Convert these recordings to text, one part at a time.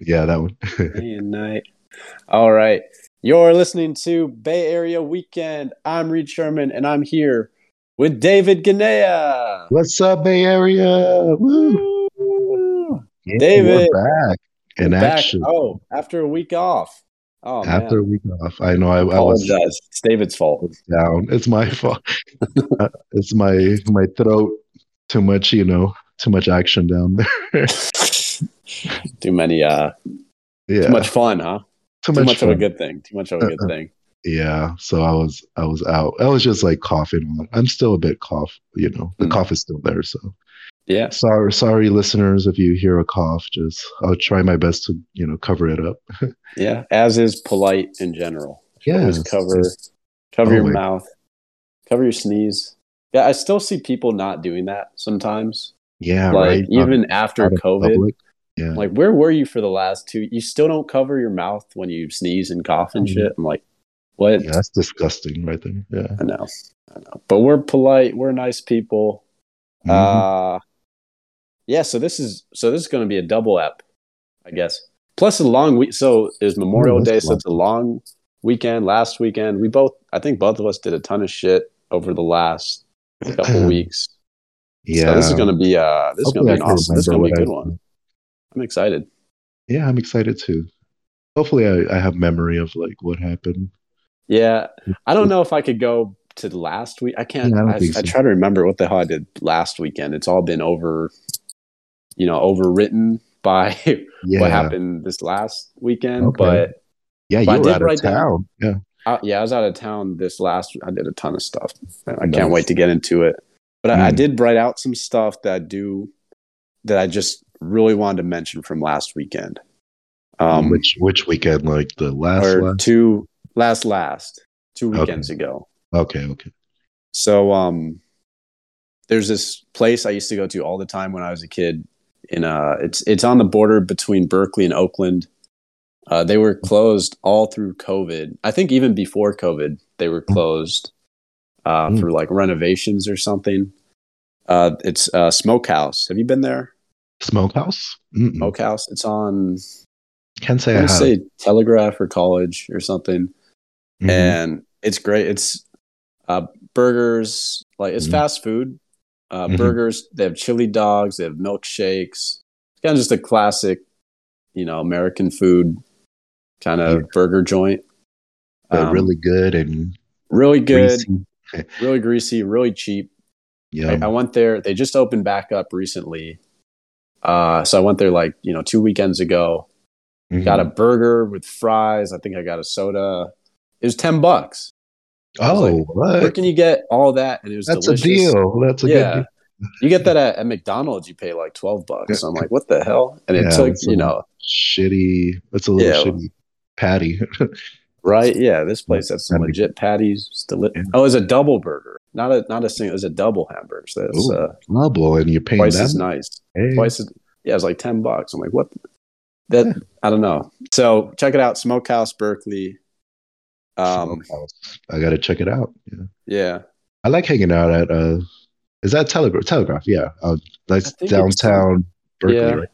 Yeah, that one. Day and night. All right. You're listening to Bay Area Weekend. I'm Reid Sherman, and I'm here with David Guinea. What's up, Bay Area? Woo. Yeah, David. we're back in Back- action Oh, after a week off. Oh, after a week off. I know I, I was apologize. It's David's fault. down. It's my fault. Uh, it's my my throat. Too much, you know, too much action down there. too many, uh, yeah, too much fun, huh? too Too much, much of a good thing. Too much of a good thing. Yeah, so I was I was out. I was just like coughing. I'm still a bit cough. You know, the Mm. cough is still there. So Yeah. sorry, sorry, listeners, if you hear a cough. Just I'll try my best to you know cover it up. Yeah. As is polite in general. Yeah, Always cover cover your Always. mouth, cover your sneeze. Yeah, I still see people not doing that sometimes. yeah, like right. even after COVID. public. Yeah, Like, where were you for the last two? You still don't cover your mouth when you sneeze and cough and Mhm. shit. I'm like, what? yeah, that's disgusting, right there. Yeah. I know, I know. But we're polite. We're nice people. Mhm. Uh yeah. So this is so this is going to be a double ep, I guess. Plus a long week. So is Memorial that's Day, so it's a long weekend. Last weekend, we both. I think both of us did a ton of shit over the last couple weeks. yeah, So this is going to be uh this is going to be an awesome. This is going to be a good one. I'm excited. Yeah, I'm excited too. Hopefully, I, I have memory of like what happened. Yeah, I don't know if I could go to the last week. I can't. Yeah, I I, think I try to remember what the hell I did last weekend. It's all been over, you know, overwritten by Yeah, what happened this last weekend. Okay. But Yeah, But you were did out of write down- town. Yeah, I, yeah, I was out of town this last. I did a ton of stuff. I Nice. can't wait to get into it. But I, I Mm. did write out some stuff that I do that I just really wanted to mention from last weekend. Um, which which weekend? Like the last or one? two last last two Okay. weekends ago. Okay, okay. So um there's this place I used to go to all the time when I was a kid in uh it's it's on the border between Berkeley and Oakland. Uh they were closed all through COVID. I think even before COVID they were closed uh Mm. for like renovations or something. Uh it's uh Smokehouse. Have you been there? Smokehouse? Mm-mm. Smokehouse. It's on Can't say I I say Telegraph or College or something. Mhm. and it's great. It's uh, burgers, like it's Mhm. fast food. Uh, Mhm. Burgers. They have chili dogs. They have milkshakes. It's kind of just a classic, you know, American food kind of Yeah. burger joint. Um, really good and really good, greasy. really greasy, really cheap. Yeah, I, I went there. They just opened back up recently. Uh, so I went there like you know two weekends ago. Mhm. Got a burger with fries. I think I got a soda. It was ten bucks. Oh, like, Where can you get all that? And it was That's delicious. a deal. That's a yeah. good You get that at, at McDonald's, you pay like 12 bucks. I'm like, what the hell? And it Yeah, took, you know, shitty. It's a little Yeah. shitty patty. right? Yeah, this place has some legit patties. It's deli- Yeah. Oh, it's a double burger. Not a not a single, it's a double hamburger. So it's Ooh, uh, Double, and you're paying twice that as nice. Hey. Twice yeah, it's like 10 bucks. I'm like, what? That, I don't know. So check it out, Smokehouse Berkeley. Um, Smokehouse. I gotta check it out. Yeah. yeah. I like hanging out at uh is that Telegraph Telegraph, yeah. Uh, that's downtown Berkeley, Yeah. right?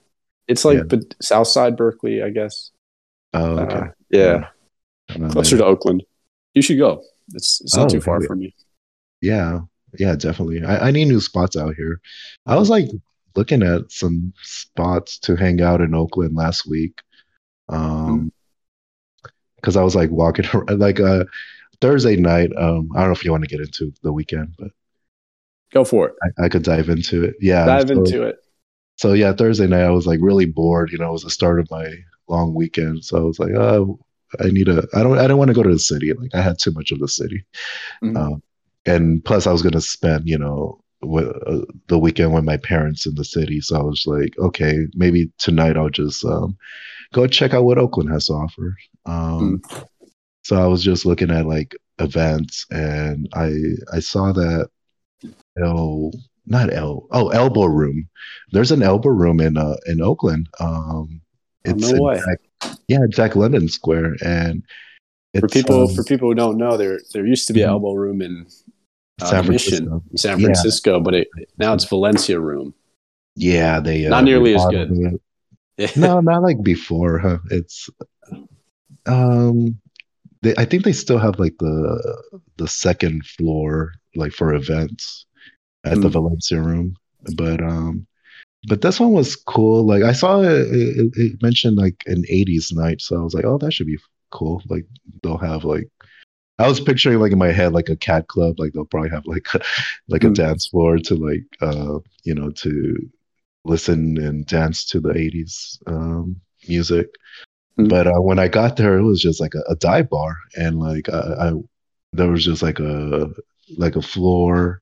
It's like Yeah. but Southside Berkeley, I guess. Oh, okay. Uh, yeah. Closer to Oakland. You should go. It's, it's not Oh, too far yeah. from you. Yeah, yeah, definitely. I, I need new spots out here. I was like looking at some spots to hang out in Oakland last week. Um, because I was like walking around, like uh Thursday night. Um, I don't know if you want to get into the weekend, but Go for it. I, I could dive into it. Yeah, Dive so- into it. so yeah, Thursday night I was like really bored. You know, it was the start of my long weekend, so I was like, oh, I need a. I don't. I don't want to go to the city. Like I had too much of the city, Mhm. um, and plus I was gonna spend, you know, wi- uh, the weekend with my parents in the city. So I was like, okay, maybe tonight I'll just um, go check out what Oakland has to offer. Um, So I was just looking at like events, and I I saw that El not El oh Elbo Room. There's an Elbo Room in uh in Oakland. Um, Oh, it's no way. Jack- yeah, Jack London Square, and it's, for people um, for people who don't know, there there used to be Mhm. elbow room in uh, San Mission, in San Yeah. Francisco, but it now it's Valencia room. Yeah, they uh, Not nearly as good. no, not like before, huh? It's um they I think they still have like the the second floor like for events at the Mm. Valencia room. But um but this one was cool. Like I saw it, it, it mentioned like an 80s night, so I was like, oh, that should be cool. Like they'll have like I was picturing like in my head like a cat club, like they'll probably have like a, like a Mm. dance floor to like uh you know to listen and dance to the 80s um music. Mm. But uh, when I got there, it was just like a, a dive bar, and like I, I there was just like a like a floor.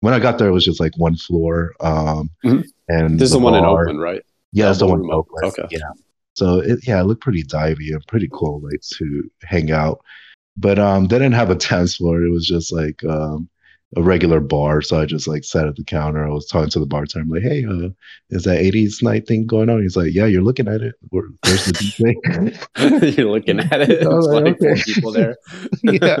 When I got there, it was just like one floor. Um, Mhm. and This is the one in bar- Oakland, right? Yeah, it's the one in Oakland. okay. Yeah. So it yeah, it looked pretty divey and pretty cool, like to hang out. But um, they didn't have a dance floor. It was just like um, a regular bar. So I just like sat at the counter. I was talking to the bartender, I'm like, "Hey, uh, is that '80s night thing going on?" He's like, "Yeah, you're looking at it. Where, there's the DJ." You're looking at it. Was like, like okay. people there. yeah,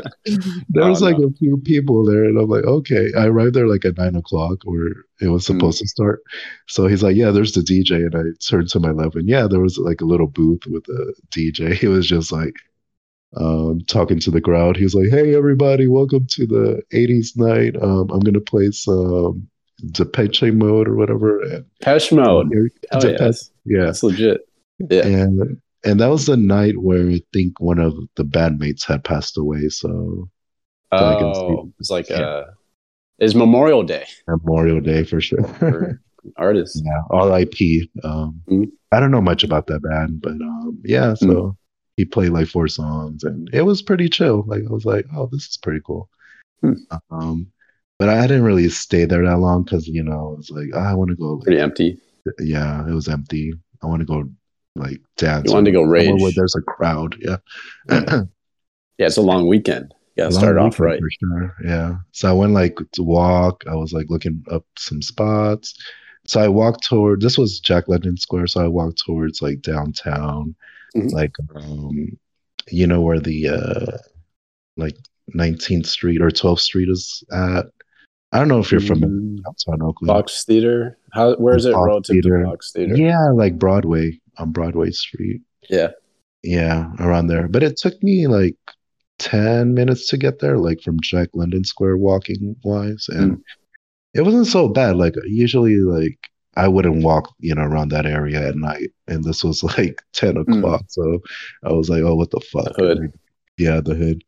there Oh, was like no. a few people there, and I'm like, okay. I arrived there like at nine o'clock, where it was Hmm. supposed to start. So he's like, yeah, there's the DJ, and I turned to my left, and yeah, there was like a little booth with a DJ. He was just like um talking to the crowd. He's like, hey everybody, welcome to the '80s night. Um, I'm gonna play some Depeche Mode or whatever. And, Pesh mode. Oh, Depeche- yes. yeah, That's legit. Yeah. and and that was the night where I think one of the bandmates had passed away. So that I can. Oh, it's like Yeah. uh, it's Memorial Day Memorial Day for sure. for artists. yeah, R.I.P. Um, Mhm. I don't know much about that band, but um, yeah. So Mm. He played like four songs, and it was pretty chill. Like I was like, oh, this is pretty cool. Hmm. Um, but I didn't really stay there that long because you know I was like, ah, I want to go. Like, Pretty empty. yeah, it was empty. I want to go like dance. You wanted to go rage. where there's a crowd. Yeah. Yeah, it's a long weekend. You start off right. for sure. Yeah. So I went like to walk. I was like looking up some spots. So I walked toward this was Jack London Square. So I walked towards like downtown, Mhm. like um, you know where the uh like 19th Street or 12th Street is at. I don't know if you're from Mm, downtown Oakland. Fox Theater. How? Where is it Fox relative Theater. to Fox Theater? Yeah, like Broadway on Broadway Street. Yeah. Yeah, around there. But it took me like 10 minutes to get there, like from Jack London Square walking wise. And it wasn't so bad. Like usually like I wouldn't walk, you know, around that area at night. And this was like 10 o'clock. So I was like, oh, what the fuck? The hood. Yeah, the hood.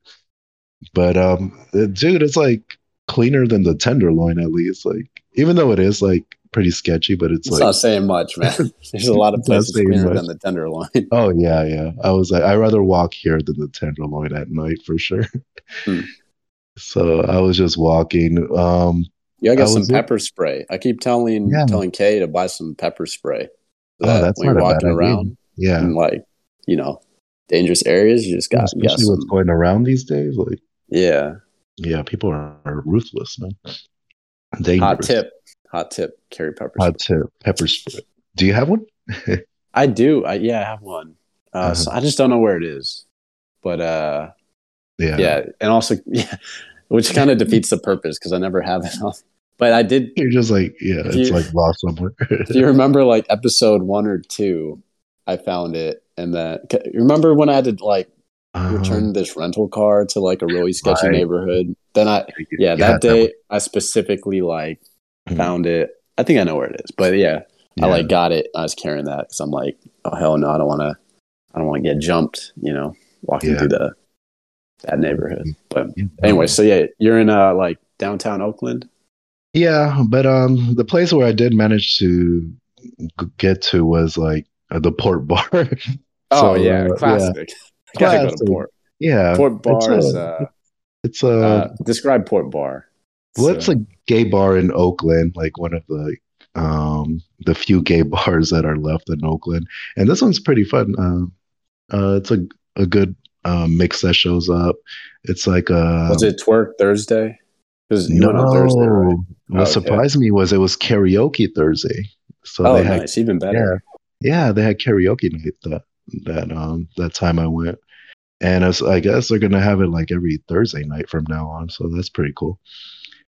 But um uh, dude, it's like cleaner than the tenderloin at least. Like even though it is like pretty sketchy, but it's It's like not saying much, man. There's a lot of places cleaner much. than the Tenderloin. Oh yeah, yeah. I was like, I'd rather walk here than the Tenderloin at night for sure. Hmm. So I was just walking. Um, Yeah, I got some pepper spray. I keep telling Yeah. telling Kay to buy some pepper spray. So Oh, that that's when not walking around yeah, in like you know dangerous areas, you just got, got especially some. what's going around these days. Like, Yeah, yeah, people are, are ruthless, man. hot tip, hot tip. Carry pepper spray. Hot tip. Pepper spray. Do you have one? I do. I, yeah, I have one. Uh, Uh-huh. so I just don't know where it is. But uh, Yeah. yeah, and also yeah, which kind of defeats the purpose because I never have it on. But I did. You're just like, yeah, it's you- like lost somewhere. Do you remember like episode one or two? I found it, and then you remember when I had to like Um, return this rental car to like a really sketchy Right. neighborhood? Then I yeah, that day I specifically like Mhm. found it. I think I know where it is, but yeah, yeah. I like got it. I was carrying that because I'm like, oh hell no, I don't want to. I don't want to get jumped. You know, walking Yeah. through the that neighborhood. But Yeah. anyway, so yeah, you're in uh like downtown Oakland. Yeah, but um, the place where I did manage to get to was like uh, the Port Bar. Oh So, yeah, uh, classic. Gotta go to Port. Yeah, Port it's Bar is a- uh, it's a uh, describe Port Bar. well, it's So- a gay bar in Oakland, like one of the um the few gay bars that are left in Oakland, and this one's pretty fun. Um, uh, it's a a good um, mix that shows up. It's like a was it Twerk Thursday? Because you went on Thursday, right? What Okay. surprised me was it was karaoke Thursday. So oh, they had nice, even better. yeah, yeah, they had karaoke night that that um that time I went, and it's, I guess they're gonna have it like every Thursday night from now on. So that's pretty cool.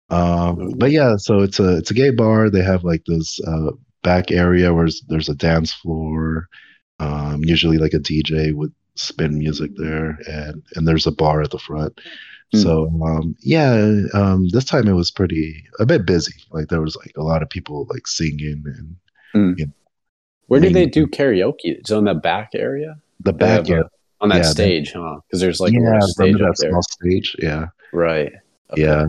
Um, but yeah, so it's a it's a gay bar. They have like this uh back area where there's a dance floor. Um, usually, like a DJ would spin music there, and and there's a bar at the front. Hmm. So um, yeah, um, this time it was pretty a bit busy. Like there was like a lot of people like singing and Where do they do karaoke? It's on the back area? the back a- area. on that Yeah, they- stage, huh? Because there's like a yeah, little stage that small stage? Yeah, Right. Okay. yeah.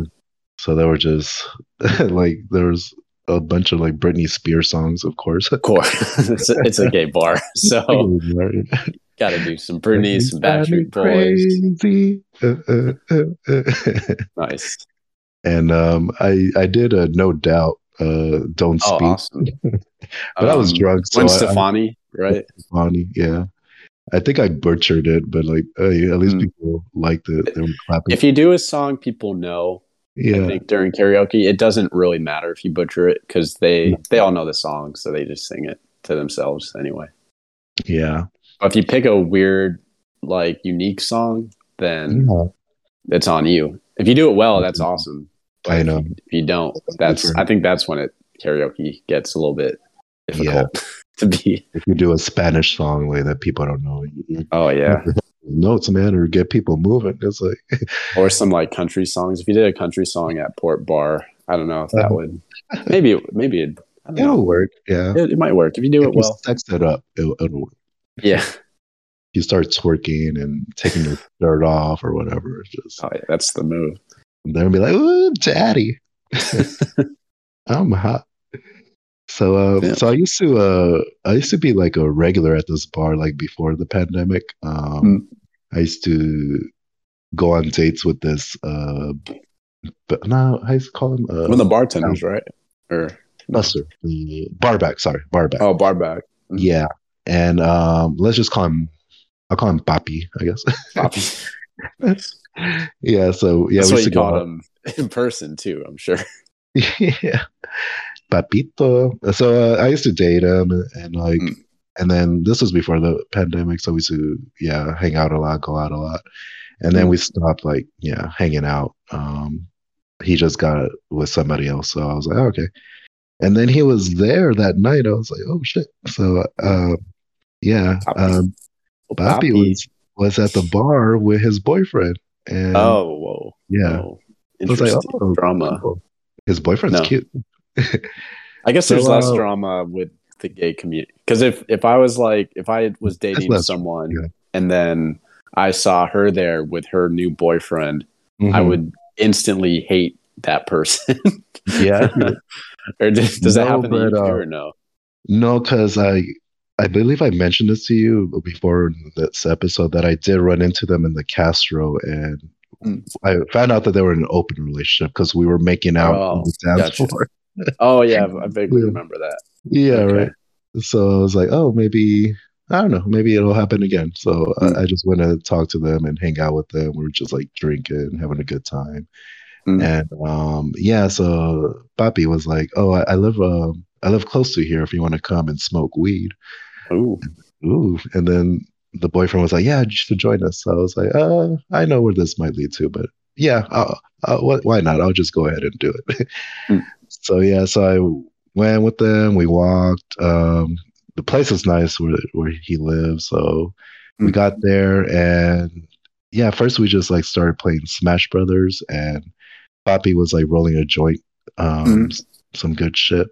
So there were just like there was a bunch of like Britney Spears songs, of course. Of course. it's, a, it's a gay bar. So got to do some Britney, some Backstreet Boys. Uh, uh, uh. Nice. and um, I I did a no doubt uh, don't Oh, speak, awesome. but I was Um, drunk. So Gwen I, I, Stefani, right? funny, yeah. I think I butchered it, but like at least Mm. people liked it. They were clapping. If you do a song people know, Yeah. I think during karaoke, it doesn't really matter if you butcher it because they they all know the song, so they just sing it to themselves anyway. yeah, if you pick a weird, like unique song, then yeah. it's on you. If you do it well, that's Mhm. awesome. But I if know. you- If you don't, that's Different. I think that's when it karaoke gets a little bit difficult to be. If you do a Spanish song like that, people don't know Oh yeah, notes, man, or get people moving. It's like or some like country songs. If you did a country song at Port Bar, I don't know if that Uh-huh. would maybe maybe it, I don't know. it'll work. Yeah, It, it might work if you do if it well. sex it up, it'll, it'll work. Yeah, You start twerking and taking your shirt off or whatever. It's just oh, yeah, that's the move. they'll be like, "Ooh, daddy, I'm hot." So, uh, Yeah. so I used to, uh, I used to be like a regular at this bar, like before the pandemic. Um, Mm. I used to go on dates with this, uh, but now I used to call him uh, One of the bartenders, right? Or Buster, the barback. Sorry, barback. oh, barback. Yeah, and um, let's just call him. I'll call him Papi, I guess. Poppy. yeah. So yeah, That's we used to go called him in person too. I'm sure. yeah, Papito. So uh, I used to date him, and, and like, Mm. and then this was before the pandemic, so we used to yeah hang out a lot, go out a lot, and then Mm. we stopped like yeah hanging out. Um, he just got with somebody else, so I was like, oh, okay. And then he was there that night. I was like, oh shit. So uh, yeah, Papi. um, Papi Papi. was was at the bar with his boyfriend, and Oh, whoa. yeah, Oh, I was like, interesting. oh, drama. cool. His boyfriend's No. cute. I guess So, there's less uh, drama with the gay community because if if I was like if I was dating less, someone yeah. and then I saw her there with her new boyfriend, I Mhm. would instantly hate that person. Yeah. or does, does that No, happen to you uh, or no? No, because I I believe I mentioned this to you before in this episode that I did run into them in the Castro and Mm. I found out that they were in an open relationship because we were making out on Oh, the dance gotcha. floor. Oh yeah, I vaguely Yeah. remember that. Yeah, Okay. right. So I was like, oh, maybe I don't know, maybe it'll happen again. So Mm. I, I just went to talk to them and hang out with them. We were just like drinking, having a good time. Mm. And um, yeah, so Papi was like, "Oh, I, I live um, I live close to here. If you want to come and smoke weed." Ooh, Ooh, and then the boyfriend was like, "Yeah, you should join us." So I was like, "Uh, I know where this might lead to, but yeah, I'll, I'll, why not? I'll just go ahead and do it." Mm. So yeah, so I went with them. We walked. Um, the place is nice where where he lives. So we Mm. got there, and yeah, first we just like started playing Smash Brothers, and Papi was like rolling a joint, um, Mm. some good shit.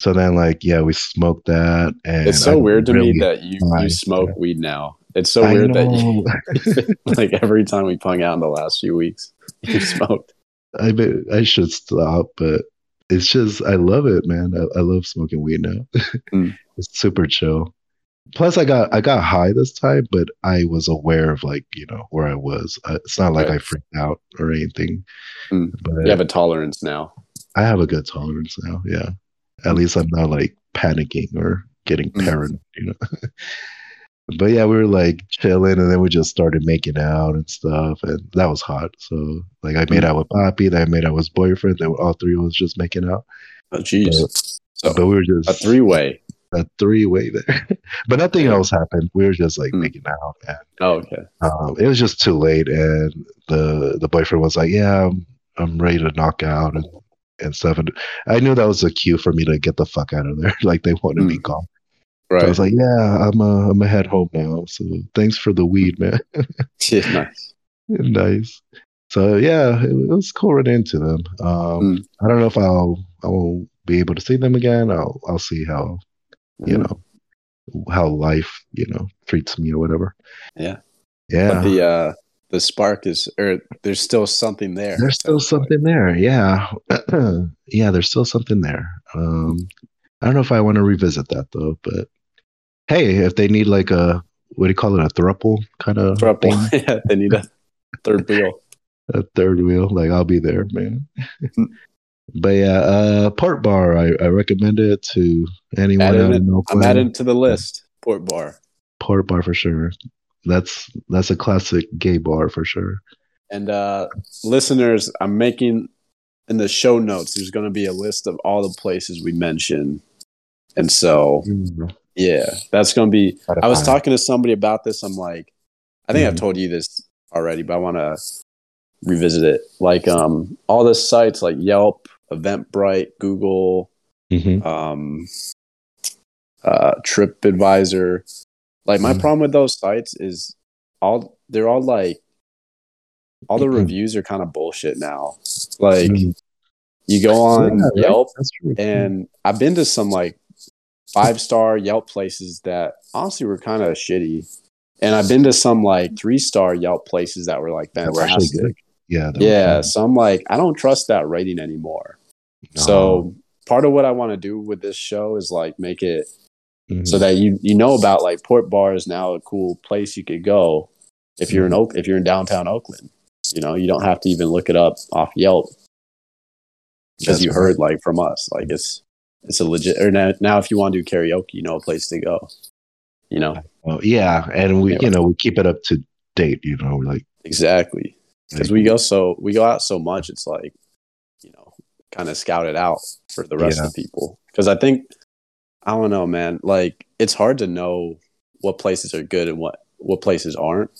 So then, like, yeah, we smoked that, and it's so I weird to really- me that you you smoke weed now. It's so I weird that you like every time we hung out in the last few weeks, you smoked. I mean, I should stop, but it's just I love it, man. I, I love smoking weed now. Mm. It's super chill. Plus, I got I got high this time, but I was aware of like you know where I was. Uh, it's not like Right. I freaked out or anything. Mm. But You have a tolerance now. I have a good tolerance now. Yeah, at least I'm not like panicking or getting Mm. paranoid. You know. but yeah, we were like chilling, and then we just started making out and stuff, and that was hot. So like, I made Mm. out with Papi, then I made out with his boyfriend. Then all three of us just making out. Oh, jeez. So but we were just a three way. a three way there. but nothing else happened. We were just like Mm. making out, and Oh, okay. um, it was just too late. And the the boyfriend was like, "Yeah, I'm, I'm ready to knock out," and and stuff. And I knew that was a cue for me to get the fuck out of there. like they wanted me Mm. gone. Right. So I was like, yeah, I'm uh, I'm a head home now. So thanks for the weed, man. Yeah, nice. nice. So yeah, it, it was cool running into them. Um, Mm. I don't know if I'll I will be able to see them again. I'll I'll see how you Mm. know how life you know treats me or whatever. Yeah. Yeah. But the uh the spark is or there's still something there. there's still something there. Yeah. yeah, there's still something there. Um I don't know if I want to revisit that though, but hey, if they need like a what do you call it, a thruple kind of Thruple. yeah, they need a third wheel. a third wheel, like I'll be there, man. Mm. but yeah, uh Port Bar, I, I recommend it to anyone out it- in I'm adding to the list. Port bar. Port Bar for sure. That's that's a classic gay bar for sure. And uh listeners, I'm making in the show notes there's gonna be a list of all the places we mentioned. And so yeah, that's gonna be I was talking to somebody about this. I'm like, I think I've Mhm. told you this already, but I want to revisit it. Like, um, all the sites like Yelp, Eventbrite, Google, Mhm. um, uh, TripAdvisor. Like, my Mhm. problem with those sites is all they're all like all the Mhm. reviews are kind of bullshit now. Like, Mhm. you go on Yeah, right? Yelp That's true. and I've been to some like five star Yelp places that honestly were kind of shitty. And I've been to some like three star Yelp places that were like That fantastic. good. yeah, Yeah. So I'm like, I don't trust that rating anymore. No. So part of what I want to do with this show is like make it Mhm. so that you you know about like Port Bar is now a cool place you could go if you're in Mm-hmm. Oak if you're in downtown Oakland. You know, you don't have to even look it up off Yelp because you heard like from us. Like it's it's a legit. Or now, now if you want to do karaoke, you know a place to go. You know Oh, yeah, and we you know we keep it up to date. You know, like exactly because we go so we go out so much. It's like you know kind of scout it out for the rest Yeah. of the people. Because I think I don't know, man. Like it's hard to know what places are good and what what places aren't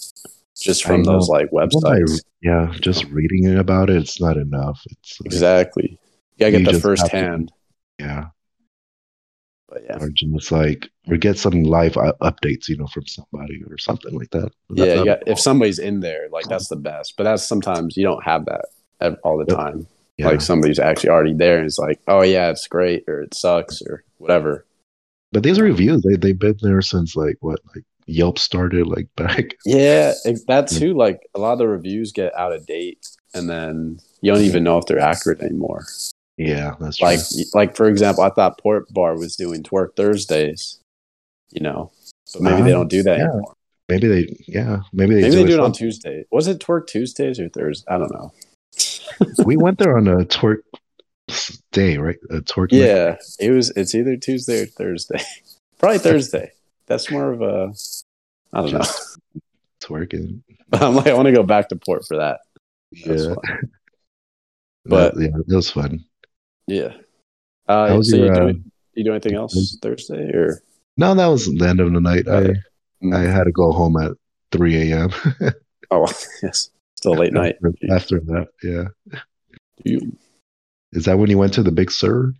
just from those like Well, I- websites. yeah, just reading about it, it's not enough. It's like, Exactly. You gotta You get the first have to- hand. yeah, But yeah. or just like or get some live updates, you know, from somebody or something like that. Yeah, not you got, cool. if somebody's in there, like that's the best. But that's sometimes you don't have that all the time. yeah. Like somebody's actually already there and it's like, oh yeah, it's great or it sucks or whatever. But these reviews, they they've been there since like what, like Yelp started, like back. Yeah, it, that too. Like a lot of the reviews get out of date, and then you don't even know if they're accurate anymore. Yeah, that's true. Like, like for example, I thought Port Bar was doing Twerk Thursdays, you know, but maybe they Ah, don't do that yeah. anymore. maybe they, yeah, maybe they Maybe do they do it on some- Tuesday. Was it Twerk Tuesdays or Thursdays? I don't know. we went there on a twerk day, right? A night. Yeah, it was. It's either Tuesday or Thursday. Probably Thursday. That's more of a. I don't know. Just twerking. I'm like, I want to go back to Port for that. That's Yeah, fun. but yeah, it was fun. Yeah. Uh, How was so your, you, uh, doing, you do anything else Thursday or? No, that was the end of the night. I Mm. I had to go home at 3 a.m. Oh, yes. Still late night. After, after that, yeah. You- Is that when you went to the Big Sur?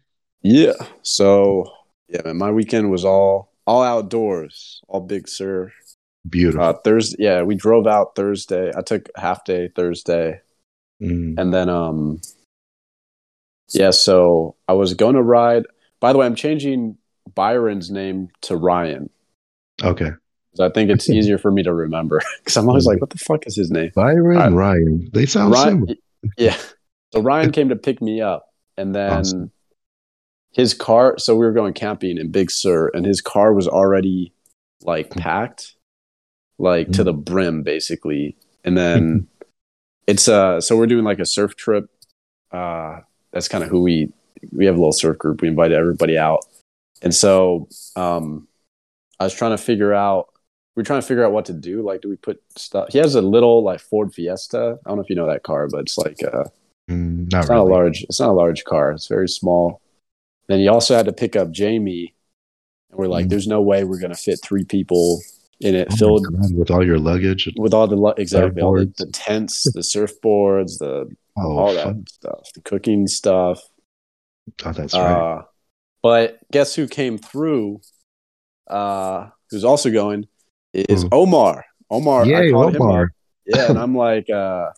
Yeah. So yeah, man, my weekend was all all outdoors, all Big Sur. Beautiful. Uh, Thursday, yeah, we drove out Thursday. I took half day Thursday, Mm. and then um, yeah. So I was going to ride. By the way, I'm changing Byron's name to Ryan. Okay. I think it's easier for me to remember because I'm always like, what the fuck is his name? Byron, Alright. Ryan. They sound Ryan, similar. yeah. So Ryan came to pick me up, and then Awesome. his car. So we were going camping in Big Sur, and his car was already like Hmm. packed, like to the brim, basically. And then it's uh, so we're doing like a surf trip. Uh, that's kind of who we we have a little surf group. We invited everybody out, and so um, I was trying to figure out. We're trying to figure out what to do. Like, do we put stuff? He has a little like Ford Fiesta. I don't know if you know that car, but it's like uh, Mm, not it's really. not a large. It's not a large car. It's very small. Then you also had to pick up Jamie, and we're like, Mm. "There's no way we're gonna fit three people in it, Oh filled God, with all your luggage. with all the lu- exactly all the, the tents, the surfboards, the Oh, all that fun. stuff, the cooking stuff. Oh, that's right. Uh, but guess who came through? Uh, who's also going is Who? Omar. Omar. I Yay, called him Yeah, and I'm like, uh,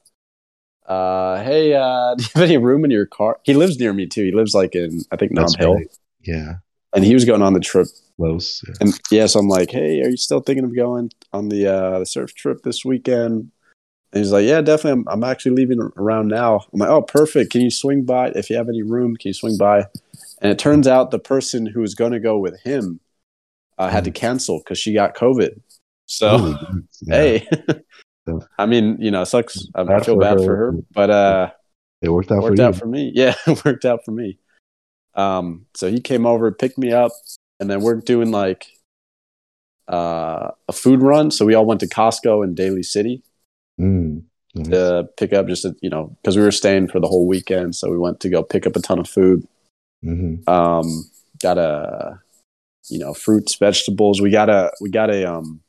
uh, hey, uh, do you have any room in your car? He lives near me too. He lives like in I think Nob That's Hill, right. Yeah, and he was going on the trip. close. Yeah. And yeah, so I'm like, hey, are you still thinking of going on the uh, the surf trip this weekend? And he's like, yeah, definitely. I'm, I'm actually leaving around now. I'm like, oh, perfect. Can you swing by if you have any room? Can you swing by? And it turns out the person who was going to go with him uh, had to cancel because she got COVID. So yeah. hey, I mean, you know, it sucks. I Bad feel for bad her. for her, but uh, it worked out worked for out for me. Yeah, it worked out for me. Um, so he came over, picked me up, and then we're doing like uh, a food run. So we all went to Costco in Daly City Mm, nice. to pick up just a, you know because we were staying for the whole weekend. So we went to go pick up a ton of food. Mhm. Um, got a you know fruits, vegetables. We got a we got a um,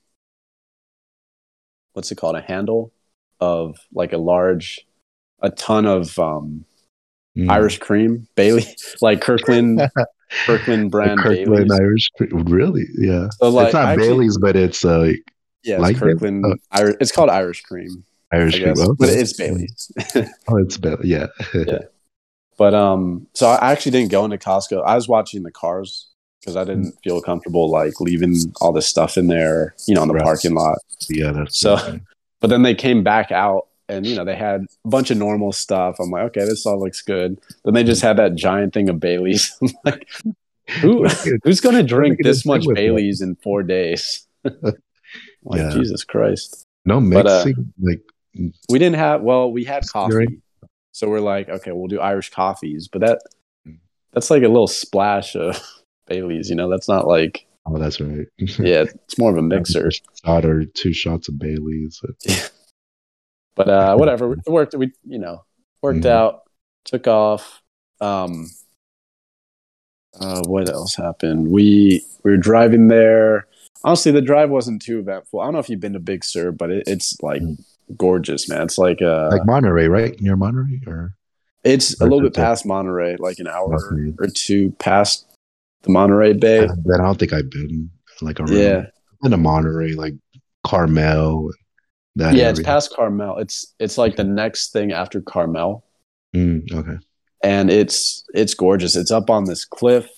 what's it called? A handle of like a large, a ton of um Mm. Irish cream, Bailey, like Kirkland, Kirkland The brand Kirkland Bailey's. Irish. cream. Really? Yeah. So like, it's not actually- Bailey's, but it's uh, like yeah, it's like it? Kirkland. Oh. Irish, it's called Irish cream, Irish cream. Okay. but it's Bailey's. Oh, it's Bailey. Yeah. Yeah. but um, so I actually didn't go into Costco. I was watching the cars because I didn't feel comfortable like leaving all this stuff in there, you know, in the Right. parking lot. yeah. That's So- But then they came back out. And you know they had a bunch of normal stuff. I'm like, okay, this all looks good. Then they just had that giant thing of Bailey's. I'm like, who who's going to drink this much with that. Bailey's in four days? like Yeah. Jesus Christ. no but, uh, mixing. like We didn't have well, we had coffee. Right. So we're like, okay, we'll do Irish coffees, but that that's like a little splash of Bailey's, you know, that's not like oh, that's right. yeah, it's more of a mixer. shot or two shots of Bailey's. But uh whatever. It worked we you know, worked Mhm. out, took off. Um uh what else happened? We we were driving there. Honestly, the drive wasn't too eventful. I don't know if you've been to Big Sur, but it, it's like Mm. gorgeous, man. It's like uh like Monterey, right? Near Monterey, or It's a little bit past Monterey, like an hour or two past the Monterey Bay. I don't think I've been like around. Yeah, I've been to Monterey, like Carmel. That yeah, it's past Carmel. It's it's like the next thing after Carmel, Mm, okay, and it's it's gorgeous. It's up on this cliff,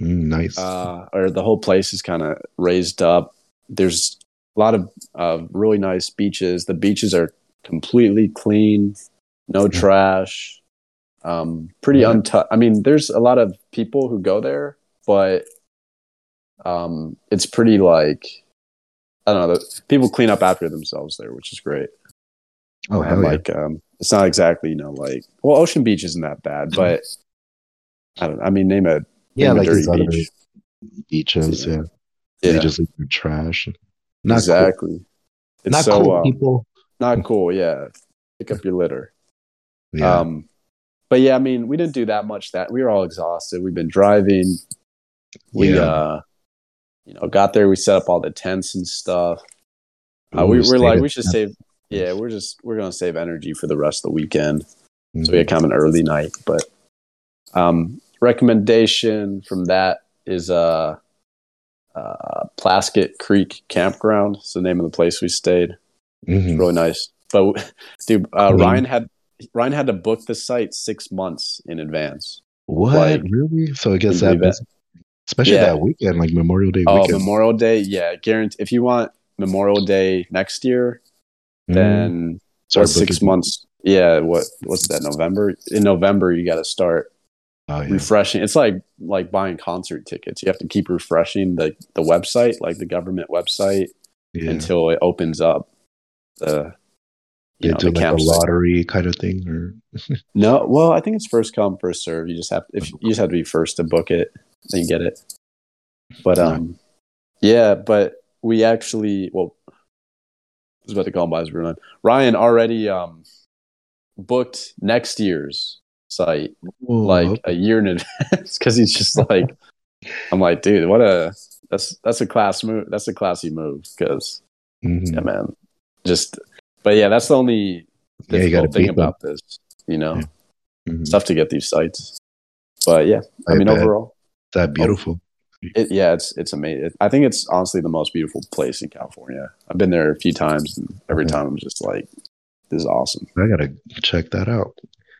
mm, nice. uh, or the whole place is kind of raised up. There's a lot of uh, really nice beaches. The beaches are completely clean, no trash, um, pretty Yeah. untouched. I mean, there's a lot of people who go there, but um, it's pretty like I don't know. The, people clean up after themselves there, which is great. oh, hell yeah. like um, it's not exactly you know like well, Ocean Beach isn't that bad, but I don't. I mean, name a yeah, name a like dirty beach. beaches. Yeah. Yeah, Yeah, they just leave their trash. Not cool. exactly. It's Not so cool uh, people. not cool. Yeah, pick up your litter. Yeah, Um, but yeah, I mean, we didn't do that much. That we were all exhausted. We've been driving. We Yeah. uh, you know, got there. We set up all the tents and stuff. Uh, we we're like, we should the- save. Yeah, we're just we're gonna save energy for the rest of the weekend. So Mhm. we had kind of an early night, but um, recommendation from that is uh, uh, Plaskett Creek Campground. It's the name of the place we stayed. Mhm. Really nice. But dude, uh, Clean. Ryan had Ryan had to book the site six months in advance. What like- really? So I guess that, especially Yeah. that weekend, like Memorial Day Oh, weekend. Memorial Day, yeah, guarantee. If you want Memorial Day next year, Mm. then Start six months. Yeah, what what's that? November. In November, you got to start Oh, yeah. refreshing. It's like like buying concert tickets. You have to keep refreshing the the website, like the government website, yeah. until it opens up. The you know the like a lottery kind of thing, or No, well, I think it's first come first serve. You just have if you just have to be first to book it, you get it. But um, yeah, but we actually well, I was about to call him by his real name. Ryan already um booked next year's site like a year in advance because he's just like, I'm like, dude, what a that's that's a class move. That's a classy move because mhm. yeah, man, just but yeah, that's the only Yeah, you gotta difficult thing beat them. about this. You know, Mhm. it's tough to get these sites. But yeah, I, I mean, bet. overall, That beautiful. it, yeah, it's it's amazing. I think it's honestly the most beautiful place in California. I've been there a few times, and every time I'm just like, "This is awesome." I gotta check that out.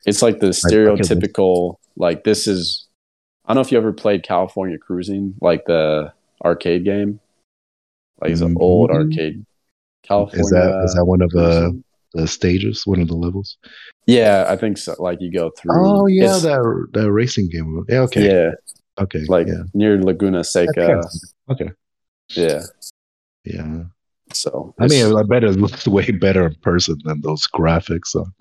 It's like the stereotypical, like this is. I don't know if you ever played California Cruising, like the arcade game, like it's an old Mhm. arcade. California. Is that is that one of the the stages? One of the levels? Yeah, I think so. Like you go through. Oh yeah, it's- that that racing game. Yeah. Okay. yeah, Okay. like yeah. near Laguna Seca. I- Okay. Yeah, Yeah. so I mean, it's- I bet it looks way better in person than those graphics on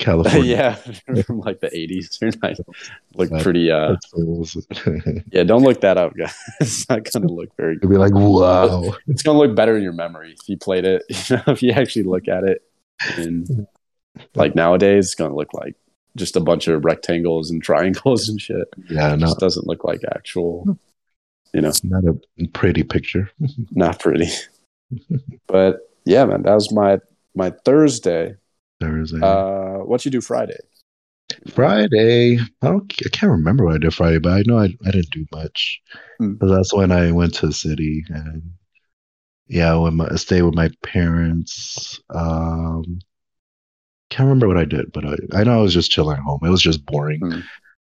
California. yeah, from like the eighties. They're not look But- pretty. Uh, yeah, don't look that up, guys. It's not gonna look very. Good. It'll be like, wow. It's gonna look better in your memory if you played it. You know, if you actually look at it, and like nowadays, it's gonna look like just a bunch of rectangles and triangles and shit. Yeah, It no, just doesn't look like actual. You know, not a pretty picture. not pretty. but yeah, man, that was my my Thursday. Thursday. Uh, what you do Friday? Friday. I don't. I can't remember what I did Friday, but I know I, I didn't do much. 'Cause that's when I went to the city and yeah, when my, I stayed with my parents. Um, can't remember what I did, but I, I know I was just chilling at home. It was just boring. Hmm.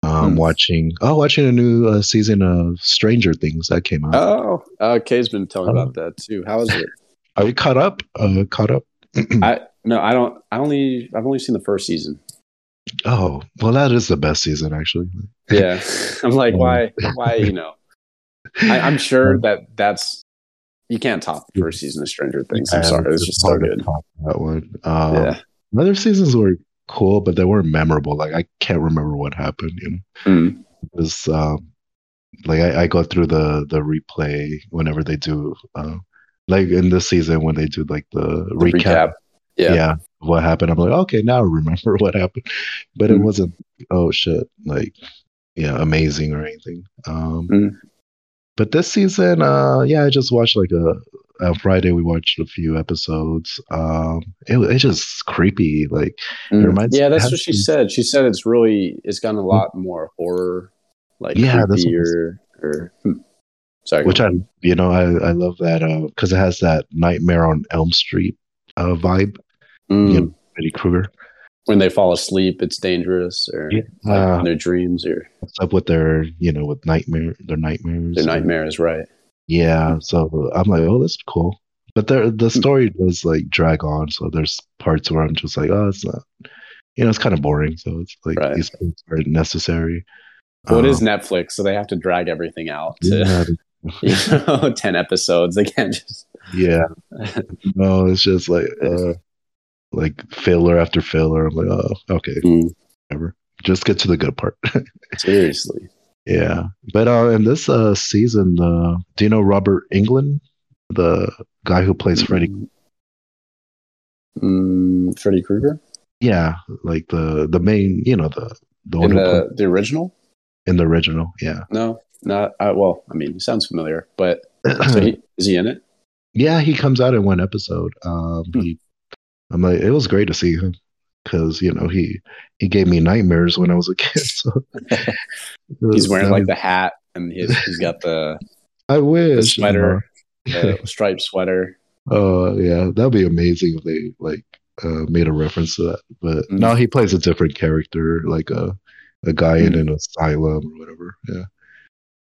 Um, Hmm. watching oh, watching a new uh, season of Stranger Things that came out. Oh, uh, Kay's been telling Oh. about that too. How is it? Are you caught up? Uh, caught up? I no, I don't. I only I've only seen the first season. oh, well, that is the best season actually. Yeah, I'm like, Um, why? Why? You know, I, I'm sure that that's you can't top the first season of Stranger Things. I'm sorry, it was just so good. That one. Um, Yeah, Other seasons were cool, but they weren't memorable. Like I can't remember what happened. You know, Mm. it was um, like I, I go through the the replay whenever they do, uh, like in this season when they do like the, The recap. recap. Yeah. Yeah. what happened? I'm like, okay, now I remember what happened, but it Mhm. wasn't. Oh shit! Like, yeah, amazing or anything. Um, Mhm. but this season, uh, yeah, I just watched like a. Uh, Friday we watched a few episodes. Um, it it's just creepy. Like Mm. reminds- yeah, that's what she said. She said it's really it's gotten a lot more horror, like Yeah, that's creepy what or or. hmm. Sorry, which I you know I I love that because it has that Nightmare on Elm Street uh, vibe. Mm. you know, Freddy Krueger. when they fall asleep, it's dangerous, or Yeah. like Uh, in their dreams or What's up with their you know with nightmare their nightmares? their nightmares, right? Yeah, so I'm like, oh, that's cool. But the Hmm. the story does like drag on, so there's parts where I'm just like, oh, it's not, you know, it's kind of boring. So it's like Right. these things aren't necessary. Well, it is Um, Netflix, so they have to drag everything out to yeah, you know, 10 episodes. They can't just. yeah. No, it's just like uh, like filler after filler. I'm like, oh, okay, Mm, whatever. Just get to the good part. seriously. Yeah, but uh, in this uh season, uh, do you know Robert Englund, the guy who plays Freddy? Mm, Freddy Krueger? Yeah, like the the main, you know, the the one In the, the original? in the original. Yeah, No, not. Uh, well, I mean, he sounds familiar, but so he, is he in it? yeah, he comes out in one episode. Um, Hmm. he, I'm like, it was great to see him because you know he he gave me nightmares when I was a kid. So He's wearing like the hat and he's, he's got the, I wish the you sweater, know. the striped sweater. Oh yeah, that'd be amazing if they like uh, made a reference to that. But Mhm. no, he plays a different character, like a a guy in Mhm. an asylum or whatever. Yeah.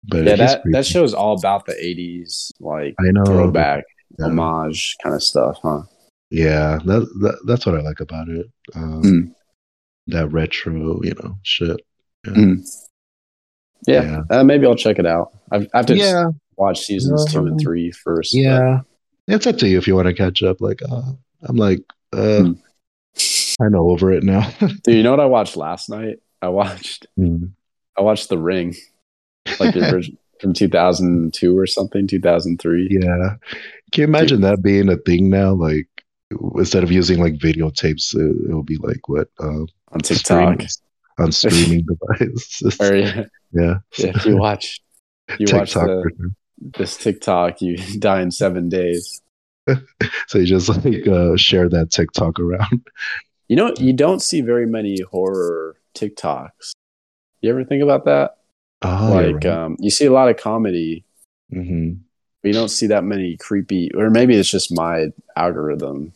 But Yeah, that, that show's all about the 80s, like I know. throwback, Yeah. homage kind of stuff, huh? Yeah, that, that that's what I like about it. Um, Mm. That retro, you know, shit. Mm. Yeah, Uh, maybe I'll check it out. I've, I have to yeah, watch seasons two and three first. but- yeah. It's up to you if you want to catch up. Like, uh, I'm like, uh, Hmm. I know over it now. Dude, you know what I watched last night? I watched Mm. I watched The Ring, like the original from 2002 or something, 2003. Yeah. Can you imagine that being a thing now? Like instead of using like videotapes, it, it will be like what uh, on TikTok. streaming- on streaming devices. Or yeah, yeah, yeah, if you watch, you watch the, this TikTok, you die in seven days. So you just like uh, share that TikTok around. You know, you don't see very many horror TikToks You ever think about that? Oh, like, um, you see a lot of comedy, hmm but you don't see that many creepy, or maybe it's just my algorithm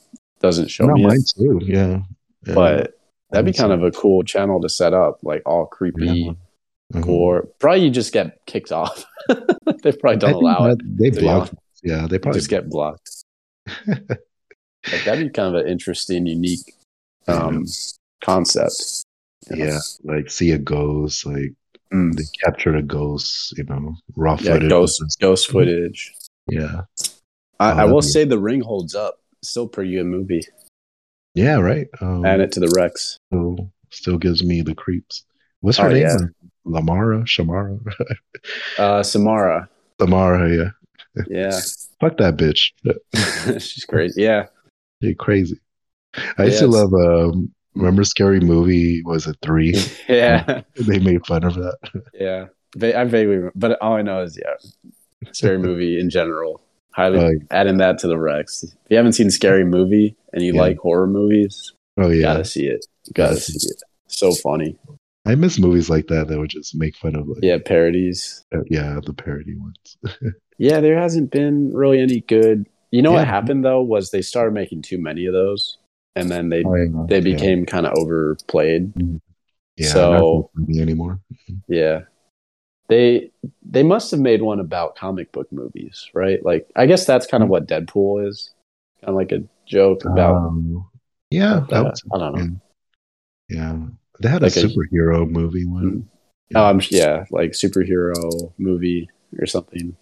doesn't show no, me mine it. too. Yeah, yeah. But that'd be kind of a cool channel to set up, like all creepy Yeah. Mhm. gore. Probably you just get kicked off. they probably don't allow it. They block. Yeah, they You probably just get blocked. Like, that'd be kind of an interesting, unique um, concept. you know? yeah, like see a ghost, like Mm. they capture a ghost, you know, raw Yeah, footage. ghost ghost footage. Yeah, I, Oh, I will say the ring holds up. Still a pretty good movie. yeah, right. Um, Add it to the Rex. still, still gives me the creeps. What's Oh, her name? yeah. Lamara, Shamara, Uh, Samara. Samara. Yeah, Yeah, fuck that bitch. she's crazy. Yeah, You're crazy. I used Yeah, to love. Um, remember Scary Movie? Was it three? yeah, they made fun of that. yeah. I vaguely, but all I know is yeah, scary movie in general. Highly Oh, adding that to the Rex. If you haven't seen Scary Movie and you Yeah. like horror movies, Oh you yeah, gotta see it. You gotta see it. So funny. I miss movies like that that would just make fun of like Yeah, parodies. uh, yeah the parody ones. Yeah, there hasn't been really any good. You know what happened though was they started making too many of those, and then they Oh, yeah. they Yeah. became kind of overplayed. yeah, so- not anymore. Yeah, they they must have made one about comic book movies, right? Like I guess that's kind of what Deadpool is, kind of like a joke about. Um, yeah, about that that. was, I don't know. yeah. yeah. They had Like a a- superhero movie one. Oh, I'm yeah, like superhero movie or something.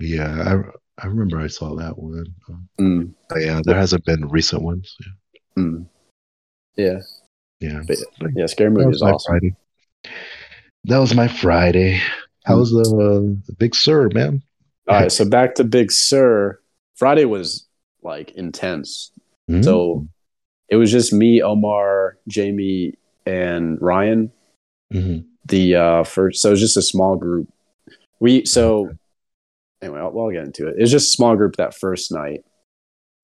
Yeah, I I remember I saw that one. Um, Mm, but yeah, there hasn't been recent ones. mm. Yeah, Yeah, But- yeah, scary that movie was is awesome. Friday. That was my Friday. How's the, uh, the Big Sur, man? All right, so back to Big Sur. Friday was like intense. Mm. So it was just me, Omar, Jamie, and Ryan. Mhm. The uh first, so it was just a small group. We so anyway, I'll, well, I'll get into it. It was just a small group that first night,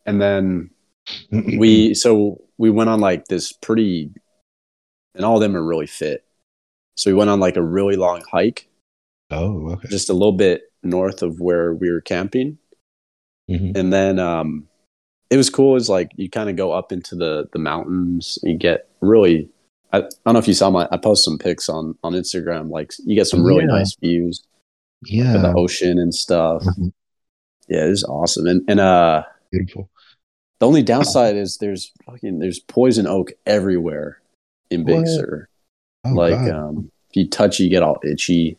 and then we so we went on like this pretty, and all of them are really fit. So we went on like a really long hike, oh okay. just a little bit north of where we were camping. Mhm. and then um it was cool is like you kind of go up into the the mountains you get really I, I don't know if you saw my i post some pics on on instagram like you get some really Yeah. nice views Yeah, the ocean and stuff Mhm. yeah it was awesome and and uh beautiful. the only downside is there's fucking there's poison oak everywhere in big What? sur Oh, like God. um if you touch it, you get all itchy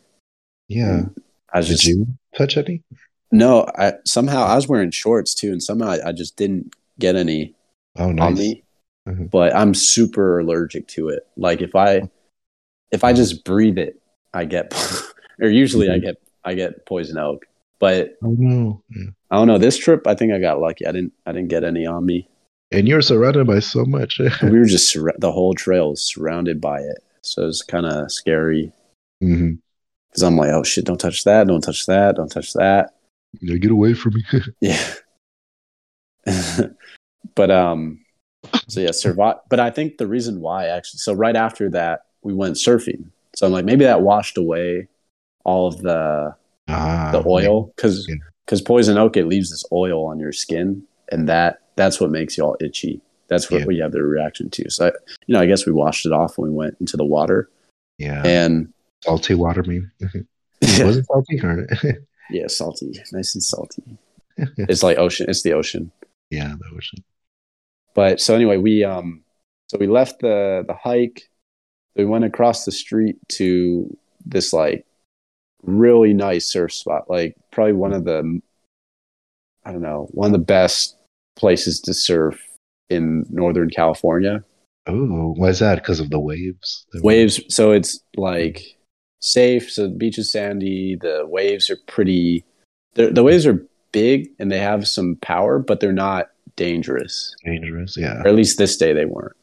yeah. i was Did you touch any? no i somehow i was wearing shorts too and somehow i, I just didn't get any Oh, on nice. me, Mhm. but I'm super allergic to it. Like if I if I just breathe it, I get or usually I Mhm. get I get poison oak. But Oh no. Yeah. I don't know. This trip, I think I got lucky. I didn't I didn't get any on me. And you're surrounded by so much. we were just surra- the whole trail was surrounded by it, so it's kind of scary hmm because I'm like, oh shit, don't touch that, don't touch that, don't touch that. Yeah, get away from me. Yeah. but um so yeah, survive but I think the reason why actually so right after that we went surfing. So I'm like maybe that washed away all of the ah, the oil cuz Yeah. cuz poison oak it leaves this oil on your skin and that that's what makes you all itchy. That's what Yeah. we have the reaction to. So I, you know, I guess we washed it off when we went into the water Yeah, and salty water, maybe. Was it salty yeah, salty, nice and salty. It's like ocean, it's the ocean. yeah, the ocean. but so anyway we um so we left the the hike we went across the street to this like really nice surf spot like probably one of the i don't know one of the best places to surf in northern california Oh, why is that? Because of the waves. The waves so it's like safe so the beach is sandy the waves are pretty the waves are big and they have some power but they're not dangerous dangerous. Yeah. or at least this day they weren't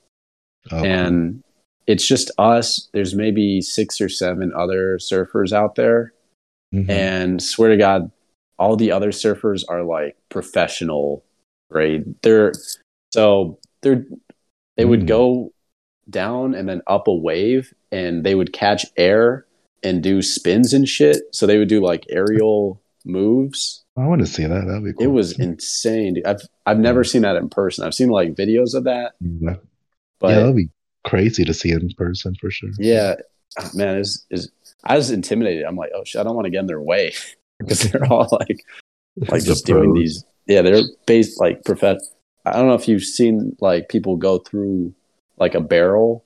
Oh, and it's just us. There's maybe six or seven other surfers out there. Mhm. and swear to God, all the other surfers are like professional grade. They're so they're they would Mm. go down and then up a wave, and they would catch air and do spins and shit. So they would do like aerial moves. I want to see that. That'd be cool. It was insane. dude. I've I've never seen that in person. I've seen like videos of that, Yeah, but yeah, that'd be crazy to see in person for sure. Yeah, ah, man, is is I was intimidated. I'm like, oh shit, I don't want to get in their way because they're all like, like The just doing these. Yeah, they're based like prof. I don't know if you've seen like people go through like a barrel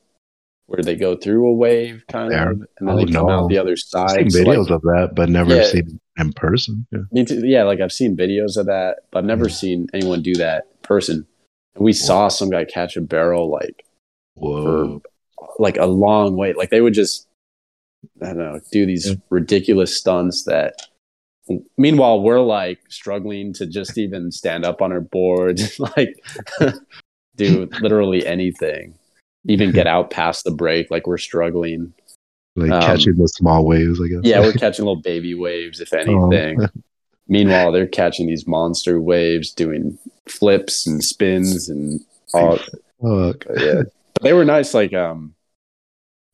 where they go through a wave kind There. of, and then Oh, they come no. out the other I've side. seen So, videos like, of that, but never Yeah. seen in person. Yeah. too, yeah, like I've seen videos of that, but I've never Yeah. seen anyone do that in person. And we saw some guy catch a barrel like Whoa. like a long way. Like they would just, I don't know, do these Yeah. ridiculous stunts that. Meanwhile, we're like struggling to just even stand up on our boards, like do literally anything, even get out past the break. Like we're struggling. Like Um, catching the small waves, I guess. Yeah, we're catching little baby waves, if Oh. anything. Meanwhile, they're catching these monster waves, doing flips and spins and all. Fuck. yeah but they were nice like um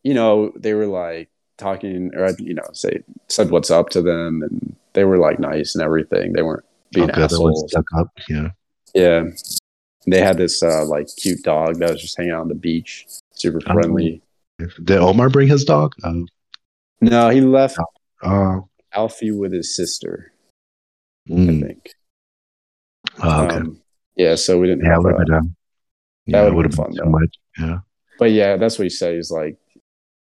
you know they were like talking or you know say said what's up to them and they were like nice and everything they weren't being Okay, assholes stuck up. Yeah. yeah they had this uh like cute dog that was just hanging out on the beach super Oh. friendly Did Omar bring his dog? Uh, no he left oh, alfie with his sister i mm, think oh, okay. um yeah so we didn't yeah, have uh, have done. that Yeah, would've would been fun, too though. much. Yeah. but yeah that's what he said he's like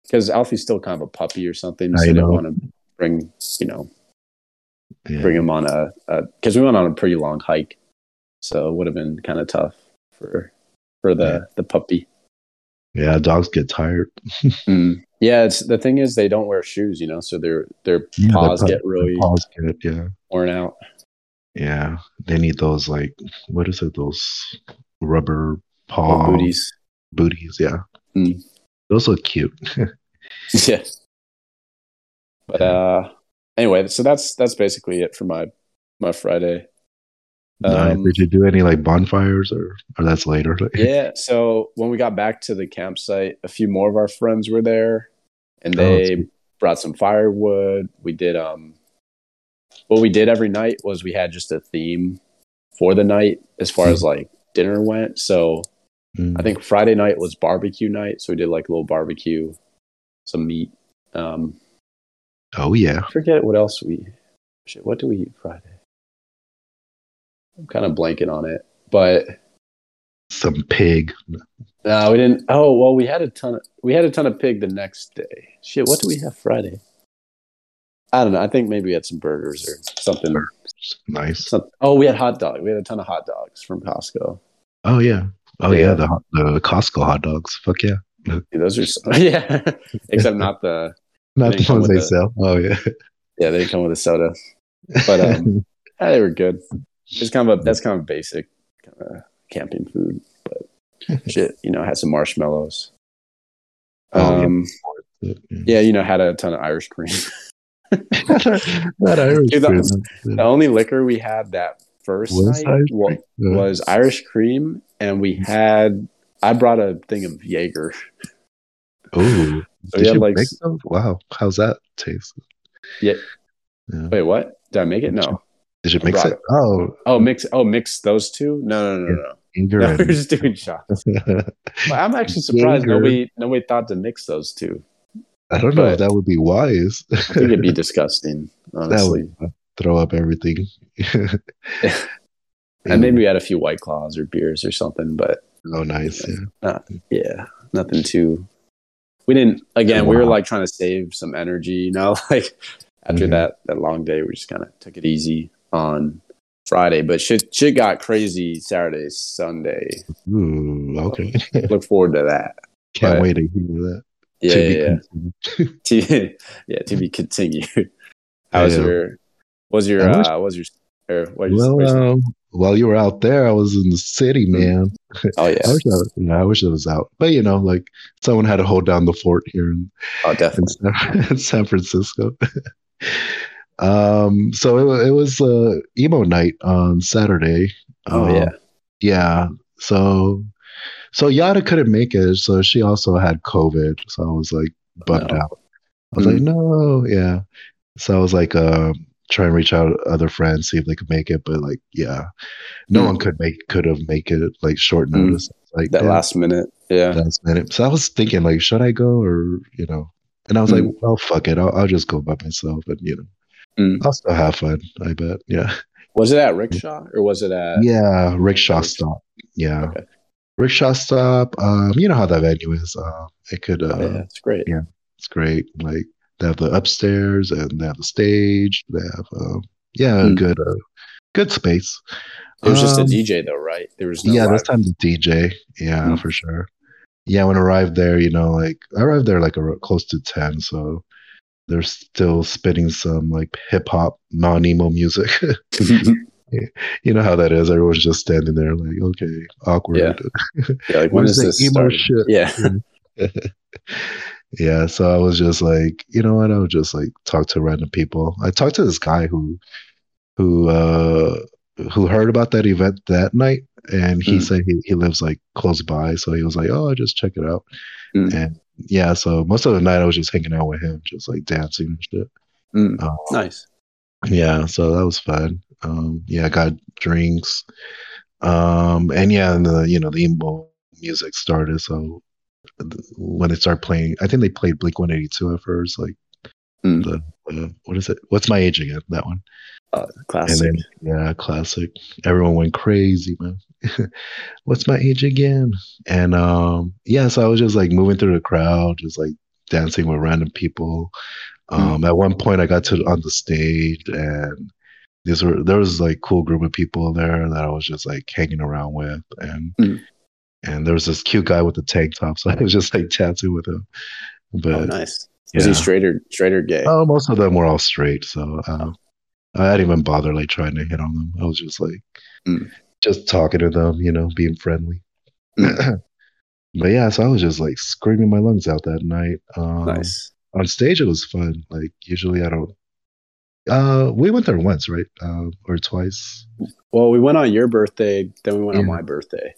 because alfie's still kind of a puppy or something so I they didn't want to bring you know Yeah. bring him on a because we went on a pretty long hike, so it would have been kind of tough for for the Yeah. the puppy. yeah, dogs get tired. Mm. Yeah, it's the thing is they don't wear shoes, you know, so their their Yeah, their paws pa- get really paws get, yeah. worn out. Yeah. They need those, like, what is it? Those rubber Oh, paw booties. booties. Yeah. Mm. Those look cute. yeah. But uh, anyway, so that's that's basically it for my my Friday. Nice. Um, Did you do any like bonfires or, or that's later? Yeah. So when we got back to the campsite, a few more of our friends were there, and Oh, they sweet. brought some firewood. We did um, what we did every night was we had just a theme for the night as far as like dinner went. So Mm. I think Friday night was barbecue night, so we did like a little barbecue, some meat. Um, Oh yeah. I forget what else we. What do we eat Friday? I'm kind of blanking on it, but Some pig. No, we didn't. Oh well, we had a ton of we had a ton of pig the next day. Shit, what do we have Friday? I don't know. I think maybe we had some burgers or something. Nice. some- oh, we had hot dog. We had a ton of hot dogs from Costco. Oh yeah. Oh Yeah. yeah. The the Costco hot dogs. Fuck yeah. Dude, those are so, yeah, except not the Not the ones they a- sell. Oh yeah. yeah. They come with a soda, but um, yeah, they were good. It's kind of a that's kind of basic kind of camping food, but shit, you know, had some marshmallows. Oh, yeah. Um, yeah, you know, had a ton of Irish cream. that Irish Dude, food. The only liquor we had that first Was night Irish wa- cream? Yeah. was Irish cream, and we had. I brought a thing of Jaeger. Ooh. So Did you like. make those? Wow. How's that taste? Yeah. Yeah. Wait, what? Did I make it? No. Did you mix it? Oh, Oh, mix. Oh, mix those two? No, no, no, no. Jaeger No, we were and- just doing shots. But I'm actually surprised Jaeger. nobody nobody thought to mix those two. I don't know if that would be wise. I think it'd be disgusting, that honestly. would throw up everything. And maybe we had a few white claws or beers or something, but Oh, nice. Yeah. yeah, nothing too. We didn't. Again, we were like trying to save some energy. You know, like after Mhm. that that long day, we just kind of took it easy on Friday. But shit, shit got crazy Saturday, Sunday. Ooh, okay. Look forward to that. Can't But- wait to hear that. Yeah, To yeah, yeah. To, yeah, to be continued. How was Yeah. your? Was your? I wish- uh Was your? Or what Well, where's- um, while you were out there, I was in the city, man. oh I yeah, wish I, yeah, I wish I was out, but you know, like someone had to hold down the fort here in, oh definitely. In San Francisco. Um, so it, it was uh, emo night on Saturday. Oh Um, yeah, yeah. So So Yada couldn't make it, so she also had COVID. So I was like bummed No. out. I was Mm. like, no, yeah. So I was like, uh, try and reach out to other friends, see if they could make it, but like, yeah, no Mm. one could make could have make it like short Mm. notice. Like That damn, last minute. Yeah. last minute. So I was thinking like, should I go or you know? And I was like, Mm. well, fuck it, I'll, I'll just go by myself, and you know, Mm. I'll still have fun. I bet. Yeah. Was it at Rickshaw or was it at? Yeah, rickshaw stop. Yeah, Okay. rickshaw stop. Um, you know how that venue is. Uh, it could. Uh, Oh, yeah, it's great. yeah. It's great. Like they have the upstairs and they have the stage. They have, um, yeah, a Hmm. good, uh, good space. It was just a Um, DJ though, right? There was no yeah, live- this time the DJ. Yeah, Hmm. for sure. Yeah, when I arrived there, you know, like I arrived there like a, close to ten, so they're still spitting some like hip hop non emo music. you know how that is. Everyone's just standing there, like, okay, awkward. Yeah. yeah, like when is this emo shit? Yeah. yeah, so I was just like, you know what? I would just like talk to random people. I talked to this guy who, who, uh, who heard about that event that night, and he Mm. said he, he lives like close by, so he was like, oh, I just check it out. Mm. And yeah, so most of the night I was just hanging out with him, just like dancing and shit. Mm. Uh, Nice. yeah, so that was fun. Um, yeah, I got drinks. Um, and yeah, and the you know the emo music started. So when it started playing, I think they played Blink One Eighty Two at first. Like Mm. the uh, what is it? What's my age again? That one. Uh, classic. then yeah, classic. Everyone went crazy, man. What's my age again? And um, yeah, so I was just like moving through the crowd, just like dancing with random people. Um, At one point, I got to on the stage, and these were there was like cool group of people there that I was just like hanging around with, and Mm. and there was this cute guy with the tank top, so I was just like dancing with him. But oh, nice. Was yeah. he straight or straight or gay? Oh, most of them were all straight, so uh, I didn't even bother like trying to hit on them. I was just like, Mm. Just talking to them, you know, being friendly. But yeah, so I was just like screaming my lungs out that night. Um, nice. On stage, it was fun. Like usually, I don't. Uh, we went there once, right? Uh, or twice. Well, we went on your birthday, then we went on my birthday,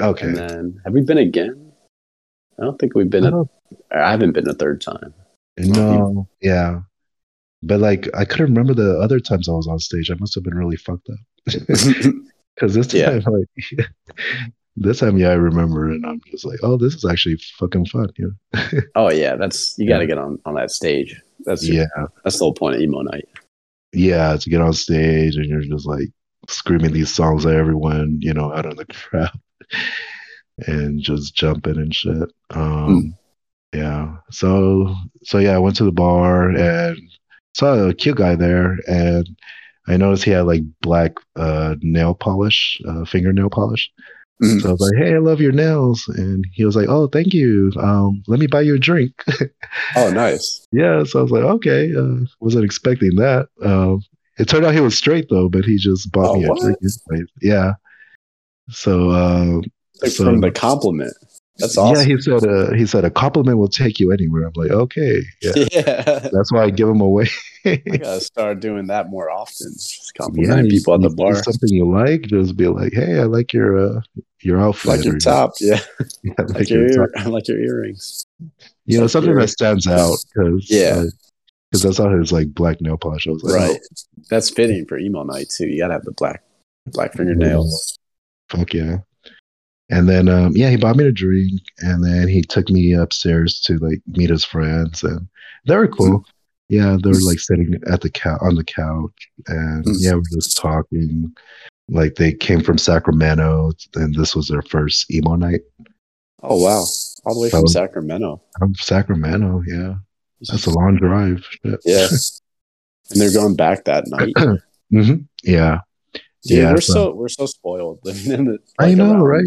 Okay. and then have we been again? I don't think we've been. I A, I haven't been a third time. no, yeah, but like I couldn't remember the other times I was on stage. I must have been really fucked up. Because this Yeah. time, like, this time, yeah, I remember, and I'm just like, oh, this is actually fucking fun. You know? oh yeah, that's you got to get on on that stage. That's yeah, that's the whole point of emo night. yeah, to get on stage and you're just like screaming these songs at everyone, you know, out in the crowd, and just jumping and shit. Um, yeah. So, so yeah, I went to the bar and saw a cute guy there, and I noticed he had like black uh, nail polish, uh, fingernail polish. Mhm. So I was like, "Hey, I love your nails," and he was like, "Oh, thank you. Um, let me buy you a drink." Oh, nice. yeah, so I was like, "Okay." Uh, wasn't expecting that. Um, it turned out he was straight though, but he just bought Oh, me a what? drink. Yeah. So, um, Like So- from the compliment. That's yeah, he said, uh, "He said a compliment will take you anywhere." I'm like, "Okay, yeah." Yeah. That's why I give them away. I gotta start doing that more often. Just yeah, complimenting you- people at the bar. Something you like, just be like, "Hey, I like your uh, your outfit." Like your top, yeah. Yeah, Like like your your ear. I like your earrings. You know, like something your- that stands out because Yeah. because I saw his like black nail polish. I was like, Right. That's fitting for emo night too. You gotta have the black black fingernails. oh, fuck yeah. And then um, yeah, he bought me a drink, and then he took me upstairs to like meet his friends, and they were cool. Yeah, they were like sitting at the couch on the couch, and Mm. yeah, we we're just talking. Like they came from Sacramento, and this was their first emo night Oh wow. All the way from So- Sacramento. from Sacramento. Yeah, that's a long drive. Shit. Yeah. And they're going back that night. hmm Yeah, Dude, yeah. we're so- so we're so spoiled living in the I know, right?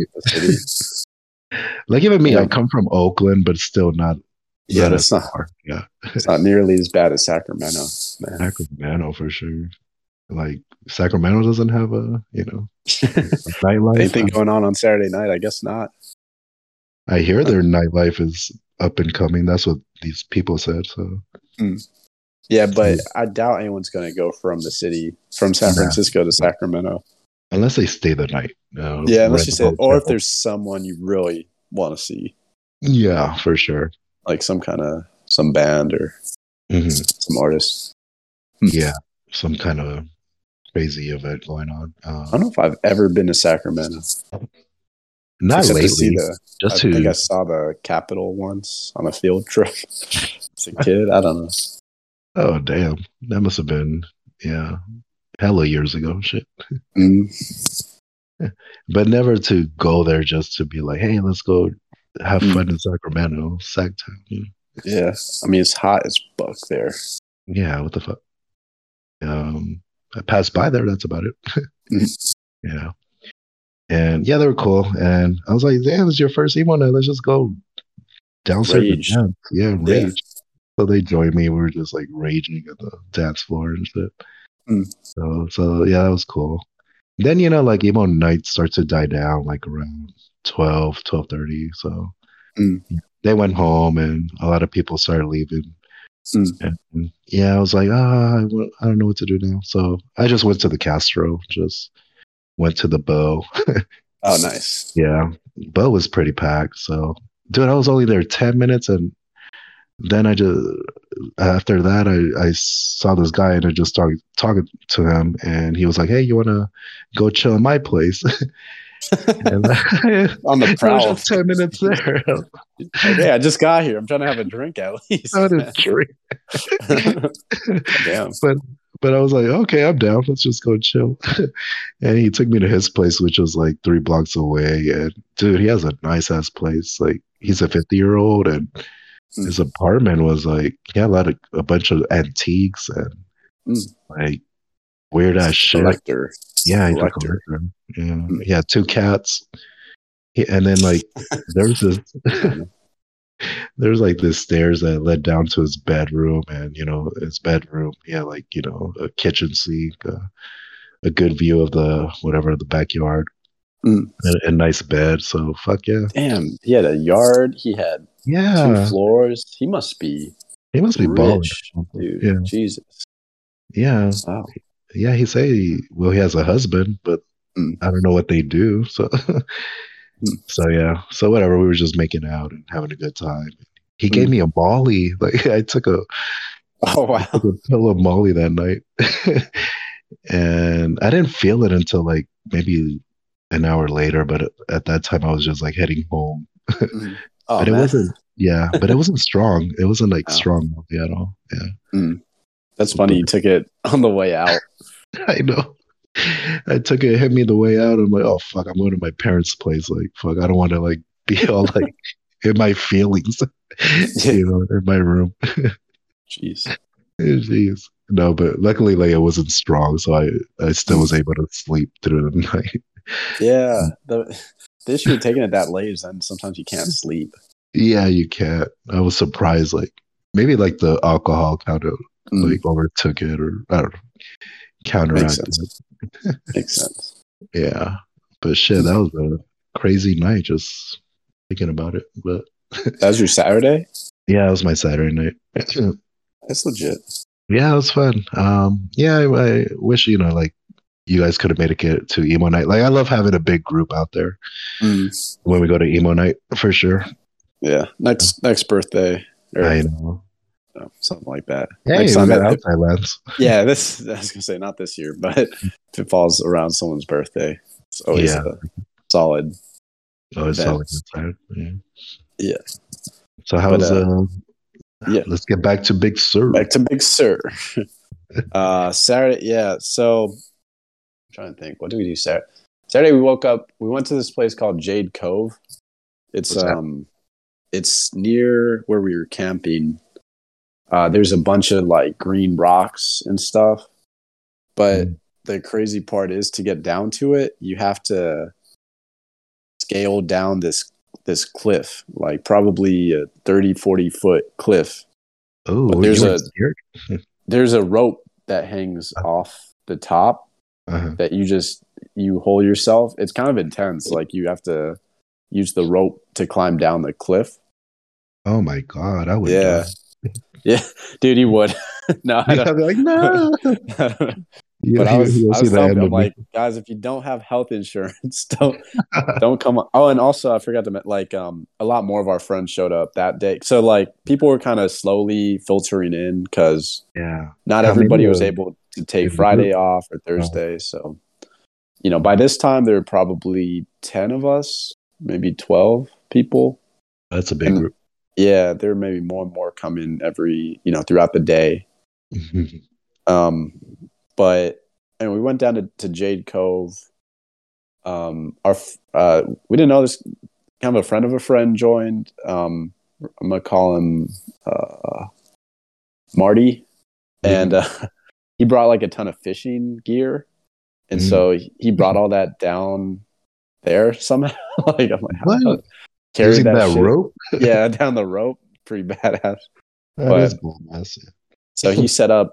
like even me, Yeah. I come from Oakland, but still not. Yeah, that's not far. Yeah, it's not nearly as bad as Sacramento. Man. Sacramento for sure. Like Sacramento doesn't have a you know nightlife. Anything going on on Saturday night? I guess not. I hear their nightlife is up and coming. That's what these people said. So hmm. Yeah, but I doubt anyone's going to go from the city from San. Francisco to Sacramento. unless they stay the night. Uh, Yeah, unless you say, or if there's someone you really want to see, yeah, for sure. like some kind of some band or Mhm. some artist. Yeah, some kind of crazy event going on. I Uh, don't know if I've ever been to Sacramento. not except lately, to see the. just I to think I saw the Capitol once on a field trip as a kid. I don't know. Oh damn, that must have been yeah, hella years ago. Shit, Mm, but never to go there just to be like, hey, let's go have Mm. fun in Sacramento, Sacktown. You know? yeah, I mean it's hot as buck there. Yeah, what the fuck? Um, I passed by there. That's about it. Mhm. yeah, and yeah, they were cool. And I was like, damn, it's your first emo night. Let's just go downstairs Rage. Yeah, Yeah. rage. So they joined me. We were just like raging at the dance floor and shit. Mm. So, so yeah, that was cool. Then, you know, like emo night starts to die down like around 12, 12.30. So Mm. they went home and a lot of people started leaving. Mm. And yeah, I was like, ah, I I don't know what to do now. So I just went to the Castro, just went to the Beaux. Oh, nice. Yeah, Beaux was pretty packed. So, dude, I was only there ten minutes, and then I just after that I I saw this guy and I just started talking to him, and he was like, "Hey, you want to go chill in my place?" and On the was prowl. just ten minutes there. Like, hey, I just got here. I'm trying to have a drink at least. I a drink, Damn. but but I was like, okay, I'm down. Let's just go chill. and he took me to his place, which was like three blocks away. And dude, he has a nice ass place. Like he's a 50 year old, and. His apartment was like he had a lot of a bunch of antiques and Mm. like weird ass shit. Collector. yeah, he's a collector. collector. Yeah, Mm. he had two cats. He, and then like there's this there's like this stairs that led down to his bedroom and you know his bedroom he had like you know a kitchen sink uh, a good view of the whatever the backyard Mm. a, a nice bed so fuck yeah Damn. He had a yard. He had two yeah floors. He must be he must be rich, dude. yeah Jesus. yeah Wow. yeah he say well he has a husband but Mm. i don't know what they do so Mm. so yeah so whatever we were just making out and having a good time he gave Mm. me a molly like i took a Oh wow. a pill of Molly that night, and I didn't feel it until like maybe an hour later. But at- at that time, I was just like heading home. Mhm. Oh, but it man. wasn't, yeah, but it wasn't strong. It wasn't like Oh. strong Molly at all. Yeah, mm. That's funny. You took it on the way out. I know. I took it, hit me the way out. I'm like, oh fuck, I'm going to my parents' place. Like, fuck, I don't want to like be all like in my feelings, you know, in my room. Jeez. Jeez. No, but luckily, like it wasn't strong, so I I still was able to sleep through the night. Yeah. The, issue with taking it that late is then sometimes you can't sleep. Yeah, you can't. I was surprised. Like maybe like the alcohol kind of Mm, like overtook it, or I don't know, counteracted. sense. makes sense. Yeah, but shit, that was a crazy night. Just thinking about it. But That was your Saturday? yeah, it was my Saturday night. That's legit. yeah, it was fun. Um, yeah, I, I wish you know like you guys could have made it to emo night. Like I love having a big group out there Mm, when we go to emo night for sure. Yeah. Next next birthday or I know. something like that. Hey, Next time that- outside yeah, this I was gonna say not this year, but if it falls around someone's birthday, it's always Yeah. a solid. Oh, it's Event. always inside. Yeah. Yeah. So how's uh, uh, yeah. Let's get back to Big Sur. Back to Big Sur. uh Saturday, yeah. So trying to think, what do we do Saturday? Saturday we woke up, we went to this place called Jade Cove. It's What's that? um it's near where we were camping. Uh there's a bunch of like green rocks and stuff. But Mm. the crazy part is to get down to it, you have to scale down this this cliff, like probably a 30 40 foot cliff oh, there's a- there's a rope that hangs off the top Uh-huh. that you just you hold yourself it's kind of intense like you have to use the rope to climb down the cliff Oh my god, I would. Yeah. yeah dude you would no i I'd don't, be like, no. I don't- Yeah, but I was, I was telling like, guys, if you don't have health insurance, don't don't come on. Oh, and also I forgot to like um a lot more of our friends showed up that day. So like people were kind of slowly filtering in because yeah. not How everybody was able to take Friday group? off or Thursday. So you know, by this time there were probably ten of us, maybe twelve people. That's a big And- group. Yeah, there may be more and more coming every you know throughout the day. Um, but and we went down to, to Jade Cove. Um, our uh, we didn't know this. Kind of a friend of a friend joined. Um, I'm gonna call him uh, Marty, and uh, he brought like a ton of fishing gear, and Mhm. so he- brought all that down there somehow. like I'm like, how What? the- carried Using that, shit- rope? yeah, down the rope, pretty badass. That But- is badass. So he set up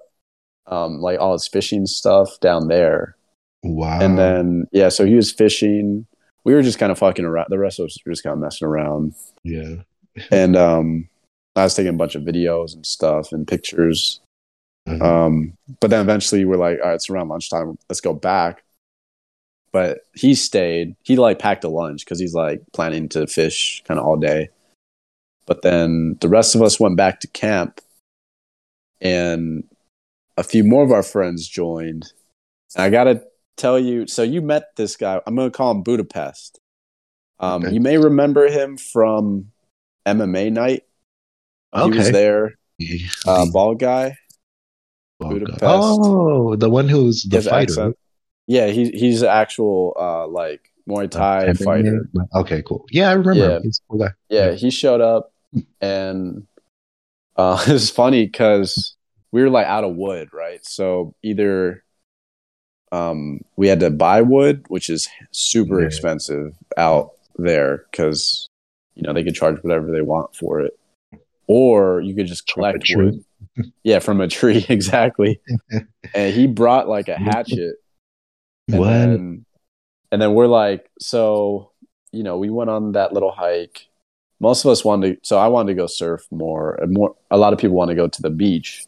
um, like all his fishing stuff down there, Wow. and then yeah, so he was fishing. We were just kind of fucking around. The rest of us were just kind of messing around, yeah. and um, I was taking a bunch of videos and stuff and pictures. Uh-huh. Um, but then eventually we're like, all right, it's around lunchtime. Let's go back. But he stayed. He like packed a lunch because he's like planning to fish kind of all day. But then the rest of us went back to camp, and a few more of our friends joined. And I gotta tell you, so you met this guy. I'm gonna call him Budapest. Um, Okay. You may remember him from MMA night. Okay. He was there. Yeah. Uh, bald guy. guy. Budapest. Oh, the one who's the has fighter. accent. Yeah, he he's an actual uh like Muay Thai MMA? fighter. Okay, cool. Yeah, I remember. Yeah. Cool guy. Yeah, he showed up and uh it was funny because we were like out of wood, right? So either um we had to buy wood, which is super Yeah. expensive out there because you know they could charge whatever they want for it. Or you could just collect wood. Yeah, from a tree, exactly. and he brought like a hatchet and What? Then, and then we're like, so, you know, we went on that little hike. Most of us wanted to, so I wanted to go surf more. And more, a lot of people want to go to the beach.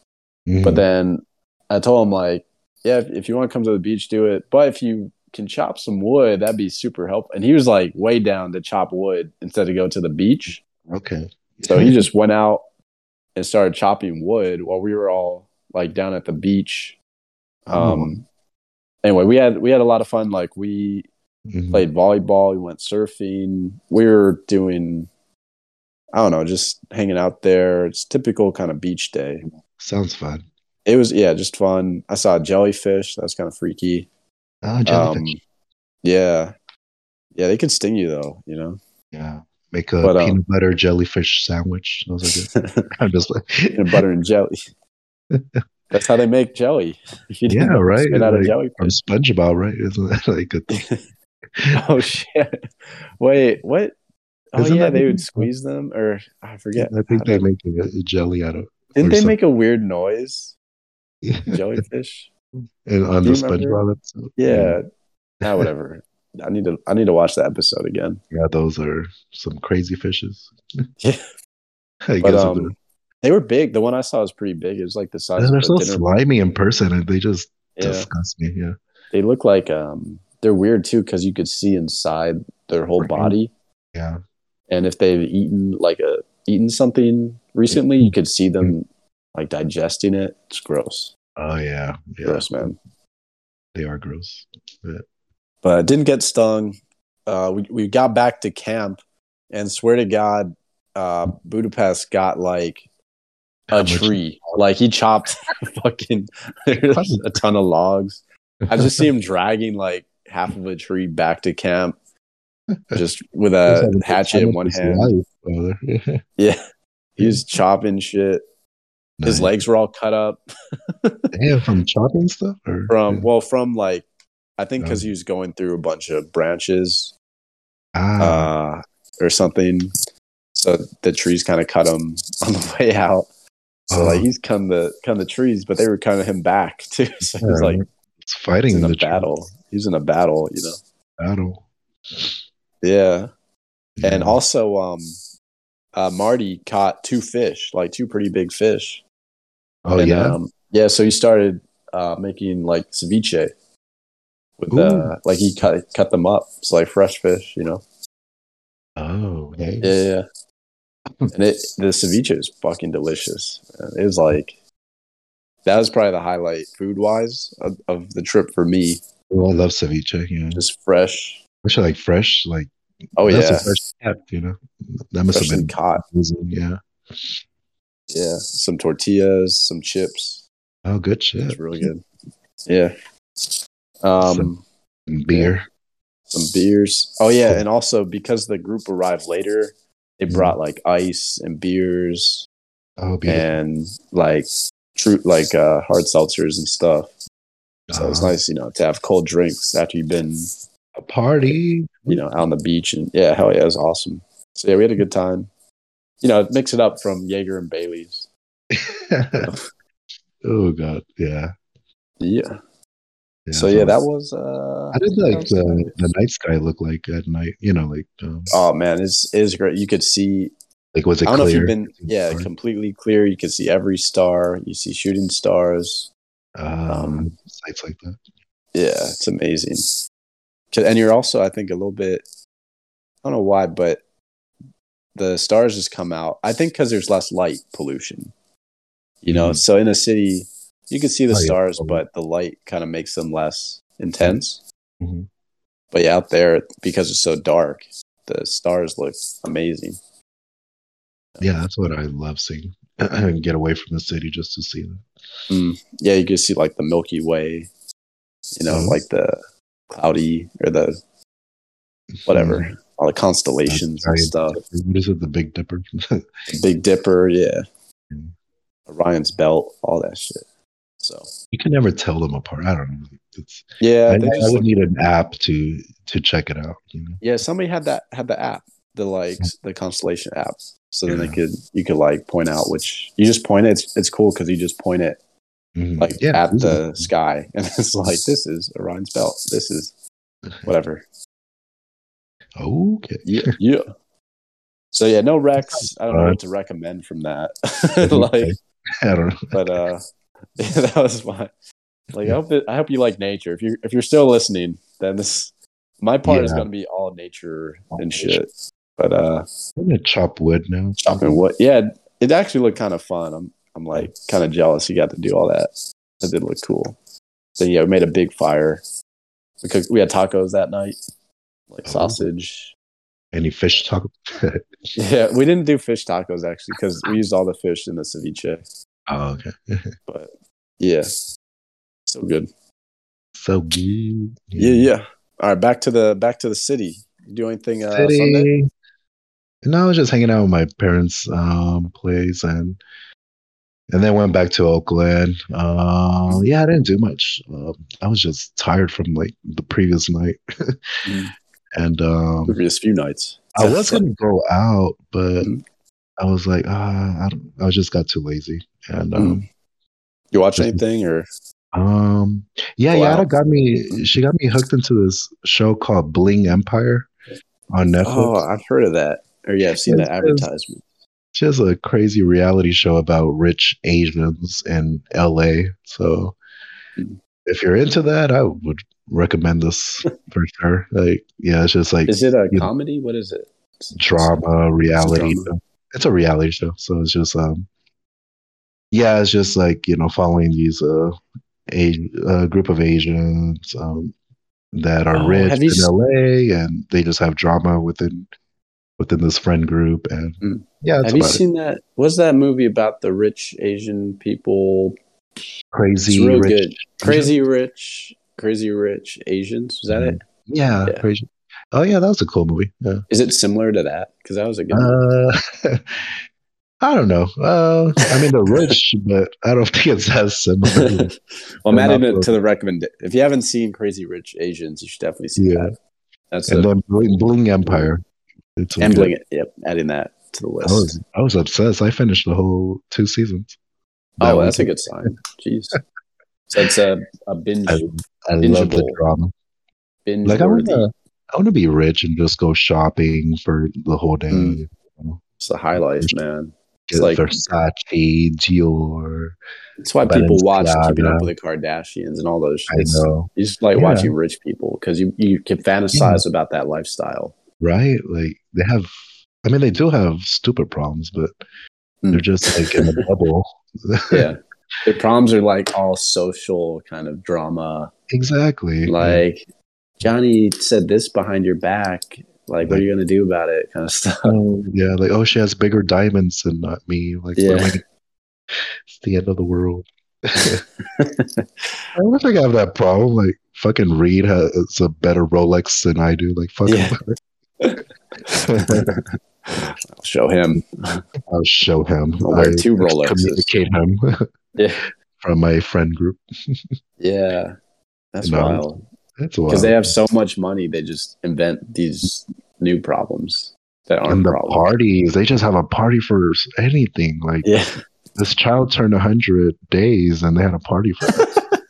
Mhm. But then I told him, like, yeah, if, if you want to come to the beach, do it. But if you can chop some wood, that'd be super helpful. And he was like, way down to chop wood instead of go to the beach. okay. So he just went out and started chopping wood while we were all like down at the beach. Um, anyway, we had we had a lot of fun. Like we Mhm. played volleyball, we went surfing. We were doing, I don't know, just hanging out there. It's typical kind of beach day. Sounds fun. It was yeah, just fun. I saw a jellyfish. That was kind of freaky. Oh, jellyfish. Um, yeah, yeah, they could sting you though. You know, yeah. Make a but, um, peanut butter jellyfish sandwich. Those are good. I'm just like, peanut butter and jelly. That's how they make jelly. If you didn't Yeah, right. Spit out Like, jellyfish. from SpongeBob, right? Isn't that like a thing? oh shit! Wait, what? Oh Isn't yeah, they the would squeeze them, or I forget. I think they're making a, a jelly out of Didn't they some- make a weird noise? Jellyfish. and on Do the? SpongeBob episode. Yeah. Ah, whatever. I need to. I need to watch that episode again. Yeah, those are some crazy fishes. Yeah. I But guess um, they were big. The one I saw was pretty big. It was like the size of they're so dinner. slimy in person, and they just Yeah. disgust me. Yeah, They look like um. They're weird too because you could see inside their whole Right. body, yeah. and if they've eaten like a eaten something recently, you could see them like digesting it. It's gross. Oh yeah, yeah. Gross, man. They are gross. but didn't get stung. Uh, we we got back to camp, and swear to God, uh, Budapest got like a tree. Like he chopped fucking a ton of logs. I just see him dragging like half of a tree back to camp, just with a hatchet in one hand. life. Yeah, he was chopping shit. His legs were all cut up Damn, from chopping stuff, or from well, from like I think because he was going through a bunch of branches ah, uh, or something. So the trees kind of cut him on the way out. So like Oh. he's come the come the trees, but they were kind of him back too. So he's like it's fighting in a the battle. He's in a battle, you know. battle. Yeah. And also um uh Marty caught two fish, like two pretty big fish. oh And, yeah, Um, yeah, so he started uh, making like ceviche with uh, like he cut cut them up. It's like fresh fish, you know. Oh, hey. Yeah, yeah. and it the ceviche is fucking delicious. It was like that was probably the highlight food wise of, of the trip for me. Well, I love ceviche. Yeah, Just fresh. especially like fresh, like Oh that's yeah, fresh kept, you know. That must freshly have been caught. Yeah. Yeah, some tortillas, some chips. Oh, good It's shit. really good. Yeah. Um, And beer. some beers. Oh yeah, and also because the group arrived later, they Mhm. brought like ice and beers Oh, beautiful. and like true like uh hard seltzers and stuff. So it's Ah, nice, you know, to have cold drinks after you've been, a party. You know, out on the beach and yeah, hell yeah, it was awesome. So yeah, we had a good time. You know, mix it up from Jaeger and Bailey's. oh God, yeah. Yeah. yeah so yeah, that was uh I did that like the the night sky look like at night. You know, like um, Oh man, it's it is great. You could see like was it I don't know if clear? you've been yeah, Sorry. completely clear. You could see every star. You see shooting stars. um, um, sites like that. Yeah, it's amazing. And you're also, I think, a little bit. I don't know why, but the stars just come out. I think because there's less light pollution. You know, Mhm. so in a city, you can see the Oh, stars, probably. but the light kind of makes them less intense. Mhm. But yeah, out there because it's so dark, the stars look amazing. Yeah, that's what I love seeing. Get away from the city just to see that. Mm. Yeah, you can see like the Milky Way. You know, Mhm. like the cloudy or the whatever, Mhm. all the constellations and stuff. What is it? The Big Dipper. Big Dipper, yeah. Orion's belt, all that shit. So you can never tell them apart. I don't know. It's yeah, I, I would need an app to to check it out. You know? yeah. Somebody had that had the app, the like the constellation app. So then they could you could like point out which you just point it. It's it's cool because you just point it Mhm. like yeah, at the sky, and it's like this is Orion's belt. This is whatever. okay. Yeah, yeah. So yeah, no Rex. I don't know what to recommend from that. like, I don't know. but uh, yeah, that was my like. I hope it, I hope you like nature. If you if you're still listening, then this my part is going to be all nature All and nature. shit. But uh, I'm gonna chop wood now. chopping wood, yeah, it actually looked kind of fun. I'm I'm like kind of jealous you got to do all that. It did look cool. So yeah, we made a big fire because we had tacos that night, like Oh. sausage. Any fish talk? Yeah, we didn't do fish tacos actually because we used all the fish in the ceviche. oh, okay. But yeah, so good. so good. Yeah, yeah. All right, back to the back to the city. You do anything uh, Sunday? No, I was just hanging out with my parents' um, place, and and then went back to Oakland. Uh, yeah, I didn't do much. Um, I was just tired from like the previous night, Mhm. and um, Previous few nights. I was gonna go out, but Mhm. I was like, ah, I don't. I just got too lazy, and um, You watch anything or um, yeah, Yada got me. She got me hooked into this show called Bling Empire on Netflix. Oh, I've heard of that. Or yeah, I've seen Yes, that advertisement. She has a crazy reality show about rich Asians in LA. So if you're into that, I would recommend this for sure. Like, yeah, it's just like Is it a comedy? What is it? drama, reality. drama. It's a reality show. So it's just um yeah, it's just like, you know, following these uh a uh, group of Asians um that are Oh, rich in LA and they just have drama within within this friend group and Mm. yeah, Have you about it. seen that? Was that movie about the rich Asian people? Crazy it's real rich good. Crazy rich, crazy rich Asians. Was that it? Yeah, Yeah. crazy. Oh yeah, that was a cool movie. Yeah. Is it similar to that? Because that was a good. movie. Uh, I don't know. Uh, I mean, they're rich, but I don't think it's as similar. well, I'm adding it to the recommend. If you haven't seen Crazy Rich Asians, you should definitely see Yeah. that. That's and a, then Bling, Bling Empire. It's and good. it. Yep, adding that to the I list. was I was obsessed. I finished the whole two seasons. That oh, that's a good sign. Jeez. So it's a, a binge I, I love the drama. binge Like I want to, I want to be rich and just go shopping for the whole day. Mm. It's the highlight, man. It's like Versace, Dior. it's why people watch Keeping Up with the Kardashians and all those. I know, you just like Yeah. watching rich people because you you can fantasize about that lifestyle. Right? Like they have. I mean, they do have stupid problems, but Mm. they're just like in a bubble. Yeah, their problems are like all social kind of drama. exactly. Like Johnny said this behind your back. Like, what are you gonna do about it? Kind of stuff. Oh, yeah, like oh, she has bigger diamonds than not me. Like, Yeah. it's the end of the world. I don't think I have that problem. Like, fucking Reid has a better Rolex than I do. Like, fuck Yeah. I'll show him. I'll show him. I'll wear I two Rolexes. Communicate him Yeah, from my friend group. yeah, that's No. wild. That's wild. Because they have so much money, they just invent these new problems that aren't and the problems. parties, they just have a party for anything. Like Yeah, this child turned hundred days, and they had a party for. it.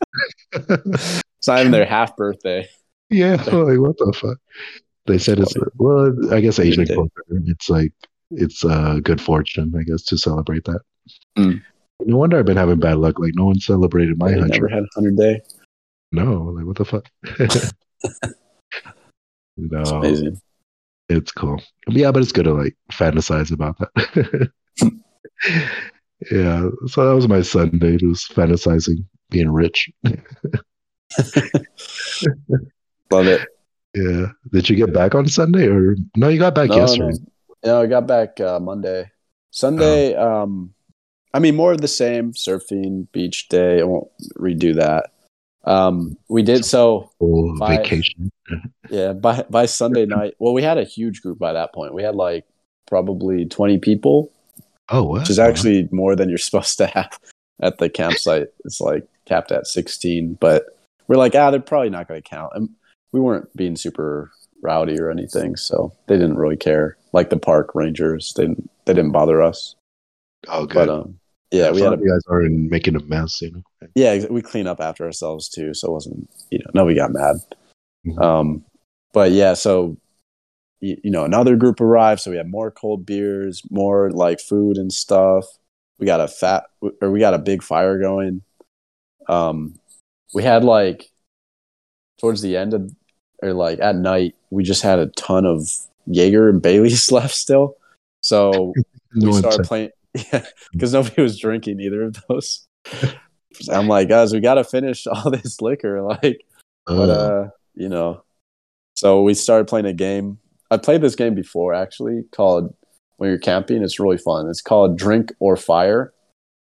it's not even their half birthday. yeah, like what the fuck? They said it's well, I guess Asian culture. It's like it's uh, good fortune, I guess, to celebrate that. Mm. No wonder I've been having bad luck. Like no one celebrated my They never had a hundred day. No, like what the fuck? It's no, amazing. it's cool. Yeah, but it's good to like fantasize about that. yeah, so that was my Sunday. Just fantasizing being rich. Love it. Yeah. Did you get back on Sunday or no? You got back No, yesterday. no. No, I got back uh, Monday. Sunday, um, I mean, more of the same surfing, beach day. I won't redo that. Um, we did so, Full Five. vacation. yeah, by, by Sunday night. Well, we had a huge group by that point. We had like probably 20 people, Oh, what? which is actually more than you're supposed to have at the campsite. It's like capped at 16, but we're like, ah, they're probably not going to count. And we weren't being super rowdy or anything, so they didn't really care. Like the park rangers, they didn't, they didn't bother us. oh, good. But um, yeah, we had a you guys are in making a mess, you know. yeah, we clean up after ourselves too, so it wasn't you know nobody got mad. Mhm. Um, but yeah, so you, you know another group arrived, so we had more cold beers, more like food and stuff. We got a fat or we got a big fire going. Um, we had like towards the end of or like at night, we just had a ton of Jaeger and Bailey's left still. So No we started said- playing yeah because nobody was drinking either of those i'm like guys we gotta finish all this liquor like but Uh, uh you know so we started playing a game i played this game before actually called when you're camping it's really fun it's called drink or fire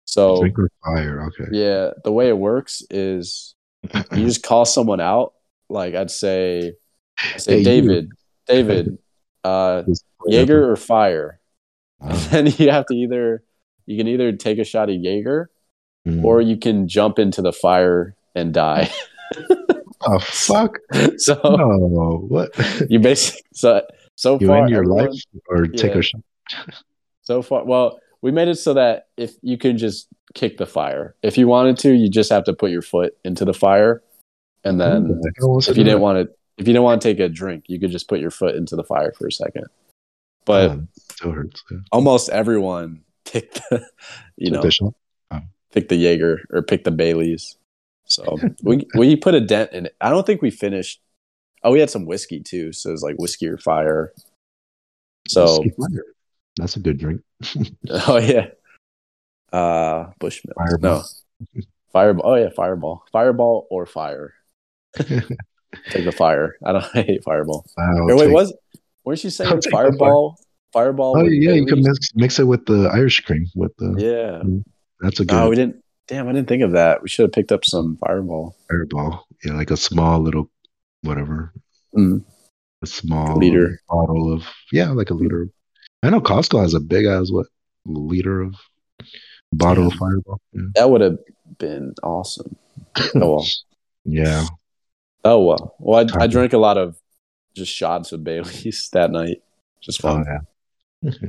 so drink or fire. Okay. yeah the way it works is you just call someone out like i'd say I'd say Hey, you. david david uh jaeger or fire and you have to either you can either take a shot of Jaeger mm. or you can jump into the fire and die. oh fuck! so No, what? you basically so so you far end your everyone- life or take a shot? so far well we made it so that if you can just kick the fire if you wanted to you just have to put your foot into the fire and then I can also if you didn't want to if you didn't want to take a drink you could just put your foot into the fire for a second but Oh, it hurts. Yeah. almost everyone picked the you know shot. pick the Jaeger or pick the Baileys. So we we put a dent in it. I don't think we finished. Oh, we had some whiskey too, so it was like whiskey or fire. So fire. That's a good drink. oh yeah, uh, Bushmills. Fireball. No, fireball. Oh yeah, fireball. Fireball or fire. Take the fire. I don't I hate fireball. Wow, wait, take- was weren't you saying fireball? Fireball. Oh yeah, you can mix mix it with the Irish cream. With the Yeah. that's a good No, we didn't. Damn, I didn't think of that. We should have picked up some fireball. fireball. Yeah, like a small little whatever, Mm. a small Liter. bottle of yeah, like a liter. I know Costco has a big ass what liter of bottle of fireball. Yeah. That would have been awesome. Oh well. yeah. Oh well. Well, I, I drank a lot of just shots of Bailey's that night. Just Oh fun. yeah.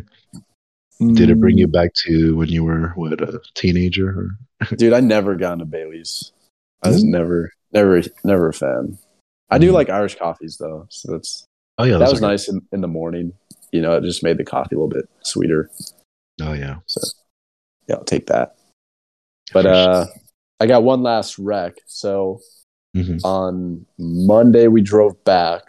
Did it bring Mm. you back to when you were what a teenager? Or? dude? I never got into Bailey's. I was Mm. never, never, never a fan. I do Mm. like Irish coffees though, so that's Oh yeah, that was nice in, in the morning. You know, it just made the coffee a little bit sweeter. Oh yeah. So yeah, I'll take that. But uh, I got one last wreck. So Mhm. on Monday we drove back,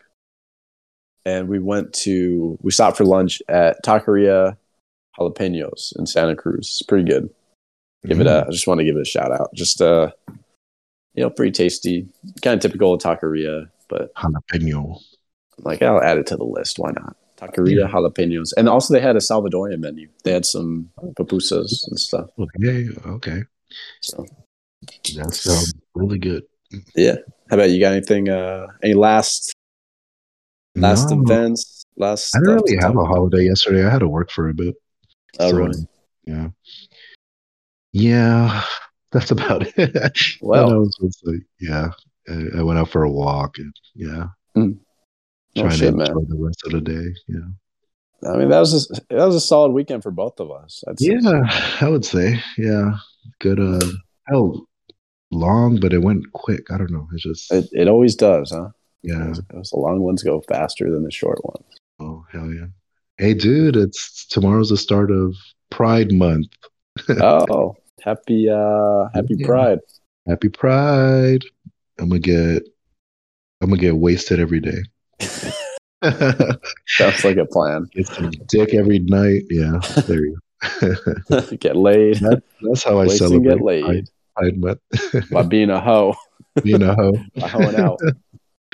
and we went to we stopped for lunch at Taqueria Jalapenos in Santa Cruz. It's pretty good. Give it a. I just want to give it a shout out. Just uh, you know, pretty tasty. Kind of typical of Taqueria, but jalapeno. I'm like I'll add it to the list. Why not? Taqueria jalapenos, and also they had a Salvadorian menu. They had some pupusas and stuff. Okay. Okay. So That sounds really good. Yeah. How about you? Got anything? Uh, any last last No, events? Last. I didn't really have a holiday yesterday. I had to work for a bit. Oh, So, really? Yeah. Yeah. That's about it. Well- And I was like, yeah. I, I went out for a walk and yeah. Mm. Oh, Trying shit, to man. enjoy the rest of the day. Yeah. I mean, that was a, that was a solid weekend for both of us. I'd say. Yeah, I would say. Yeah. Good uh long, but it went quick. I don't know. It's just It, it always does, huh? yeah. Those- those- the long ones go faster than the short ones. Oh hell yeah. Hey dude, it's tomorrow's the start of Pride Month. Oh, happy uh happy Yeah. Pride. Happy Pride. I'm gonna get I'm gonna get wasted every day. Sounds like a plan. get some dick every night. Yeah, there you go. get laid. That- That's how I Waste celebrate get laid Pride Month. by being a hoe. Being a hoe. By hoeing out.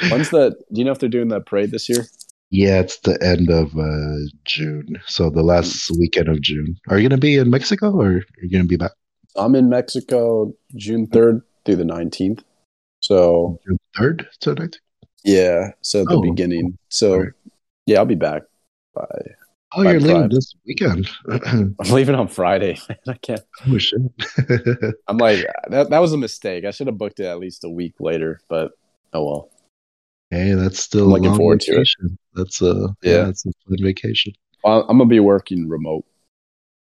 When's the do you know if they're doing that parade this year? Yeah, it's the end of uh, June. So the last weekend of June. Are you gonna be in Mexico or are you gonna be back I'm in Mexico June third through the nineteenth. So June third tonight? yeah, so the Oh, beginning. So Alright. yeah, I'll be back by Oh, you're leaving this weekend. oh I'm leaving on Friday. I can't shit. I'm like that that was a mistake. I should have booked it at least a week later, but oh well. hey, that's still I'm looking forward to it. vacation. That's a Yeah. yeah, that's a fun vacation. I'm gonna be working remote,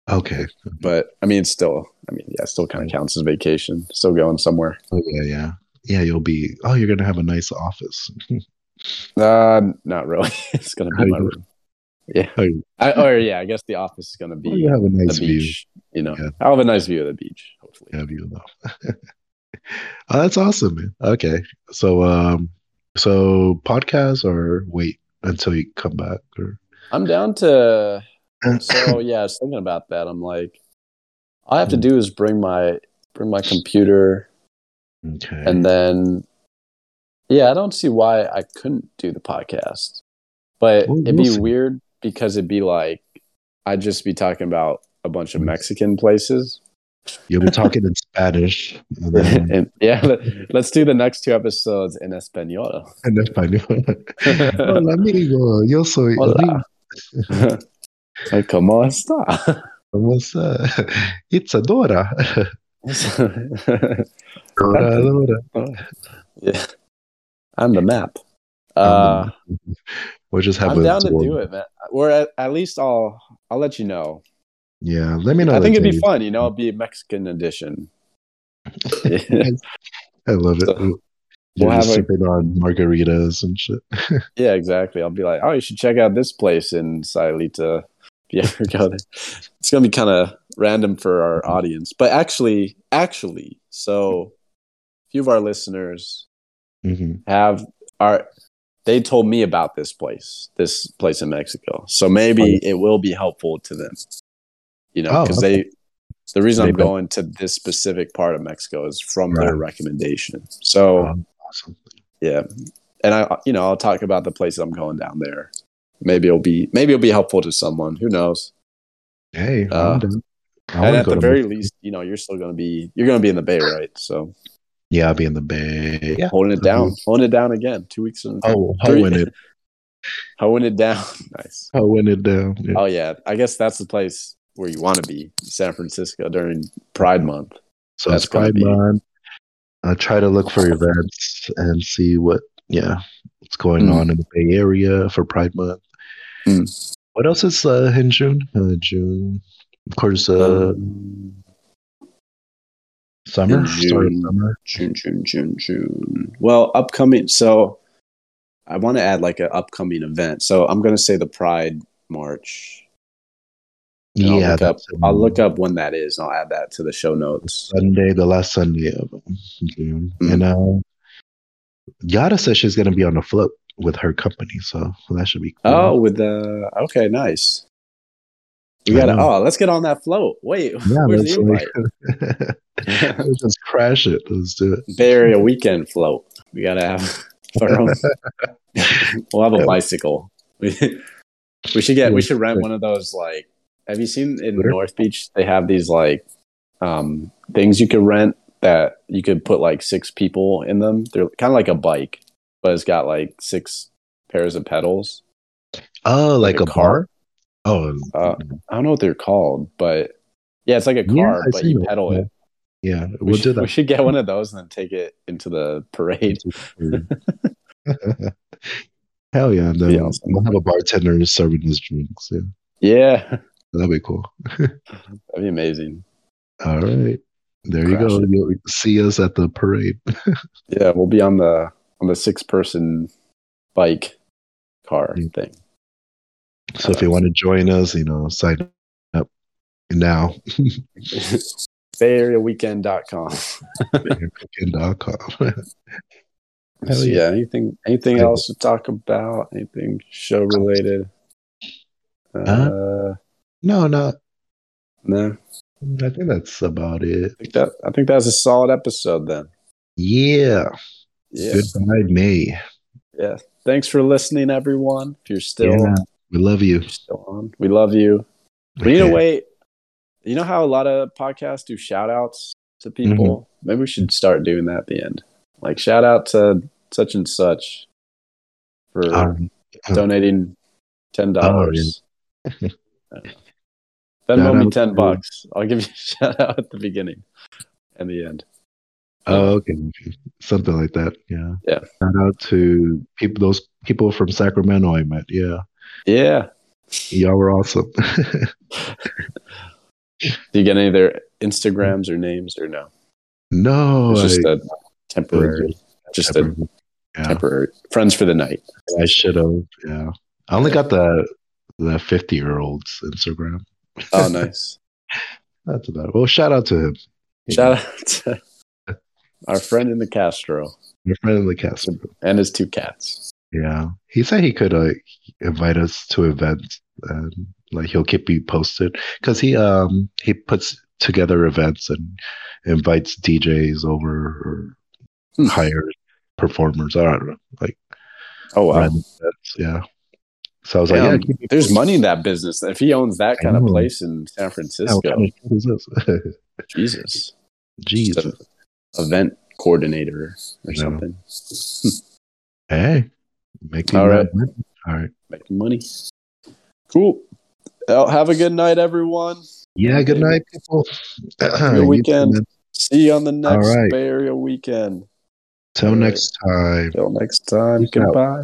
Okay. but I mean, it's still, I mean, yeah, it still kind of counts as vacation. Still going somewhere. Oh yeah, yeah. Yeah, you'll be oh, you're gonna have a nice office. Uh, not really. it's gonna be my room. Yeah. Oh, I, or yeah, I guess the office is gonna oh, be you have a nice view. You know, Yeah. I'll have a nice view of the beach. Hopefully. have you though. oh, that's awesome, man. Okay, so um, so podcast or wait until you come back or I'm down to. So yeah, I was thinking about that. I'm like, all I have to Hmm. do is bring my bring my computer, okay, and then yeah, I don't see why I couldn't do the podcast. But Well, it'd we'll be see. weird because it'd be like I'd just be talking about a bunch of. Mexican places. you'll be talking in Spanish and then and yeah, let, us do the next two episodes in Espanol. en español. Hola amigo, yo soy Hola. ¿Cómo está? ¿Cómo está? It's Adora. Dora, Dora. yeah. I'm the map. Uh, We'll just have I'm a down to do it, man. Or at, at least I'll I'll let you know. Yeah, let me know. I think it'd be fun, you know, it'd be a Mexican edition. I love it. So, You're we'll have a- sipping on margaritas and shit. yeah, exactly. I'll be like, oh, you should check out this place in Sayulita. If you ever go there, it's gonna be kind of random for our audience, but actually, actually, so a few of our listeners hmm have are they told me about this place, this place in Mexico. So maybe it will be helpful to them. You know, Oh, because okay. they the reason I'm going to this specific part of Mexico is from Right. their recommendation. So Um, awesome. yeah, and I you know I'll talk about the places I'm going down there. Maybe it'll be maybe it'll be helpful to someone. Who knows? Hey, Uh, I'm down. I and at the very Mexico. least, you know, you're still going to be you're going to be in the Bay, right? So yeah, I'll be in the Bay. Yeah. holding it down, holding it down again. Two weeks in, Oh, hoeing it, holding it down. nice. hoeing it down. Yeah. Oh yeah, I guess that's the place where you want to be, San Francisco during Pride Month. so that's it's Pride be- Month. I try to look for events and see what, yeah, what's going Mm. on in the Bay Area for Pride Month. Mm. What else is uh, in June? Uh, June, of course. Uh, Um, summer. in Start of June. summer. June, June, June, June. Well, upcoming. So I want to add like an upcoming event. So I'm going to say the Pride March. And I'll Yeah, look up. I'll um, look up when that is. and I'll add that to the show notes. Sunday, the last Sunday of June. Mm. And uh, Yada says she's going to be on the float with her company, so that should be cool. Oh, with the okay, nice. We gotta. Oh, let's get on that float. Wait, yeah, where's the invite? like, let's just crash it. Let's do it. Bay Area weekend float. We gotta have our own. we'll have a bicycle. We, should get. We should rent one of those. Like, have you seen in? North Beach? They have these like um things you could rent that you could put like six people in them. They're kind of like a bike, but it's got like six pairs of pedals. Oh, like, Like a a bar? Oh, Uh, I don't know what they're called, but yeah, it's like a car, I've but you it. pedal it. yeah. We We'll should, do that. we should get one of those and then take it into the parade. Hell yeah. Then Be we'll have a bartender serving us drinks. Yeah. Yeah, That'd be cool. that'd be amazing. All right. There you go. it. You'll see us at the parade. Yeah, we'll be on the on the six person bike car Yeah. thing. So if you want to join us, you know, sign up now. BayAreaWeekend.com. Cooking.com. Hell So, yeah. anything anything Yeah. else to talk about? Anything show related? Uh, no, no. no. I think that's about it. I think that I think that was a solid episode then. Yeah. Yeah. Goodbye, May. Yeah. Thanks for listening, everyone. If you're still Yeah. We love you. you're still on. We love you. We need to wait. You know how a lot of podcasts do shout outs to people? Mm-hmm. Maybe we should start doing that at the end. Like shout out to such and such for Um, donating ten dollars. Venmo Shout me out ten bucks. I'll give you a shout out at the beginning and the end. oh, okay. Something like that. Yeah. Yeah. Shout out to people, those people from Sacramento I met. Yeah. Yeah. Y'all were awesome. Do you get any of their Instagrams or names or no? no. It's just I, a temporary, just a yeah. temporary friends for the night. I should have. Yeah. I only got the the 50 year olds Instagram. Oh, nice. That's about it. Well, shout out to him. Shout out to our friend in the Castro Your friend in the Castro. and his two cats. Yeah. He said he could uh, invite us to events and like he'll keep you posted because he um he puts together events and invites DJs over or Hmm. hires performers. I don't know, like Oh wow. Yeah. So I was like, yeah, keep me there's money in that business. If he owns that kind of place in San Francisco, kind of? Jesus, a event coordinator or Yeah. something, Hey, making All right. money. All right. making money. Cool. Well, have a good night, everyone. Yeah. Good night, people. Good weekend. See you on the next right. Bay Area weekend. Till right. next time. Till next time. Peace out. Goodbye.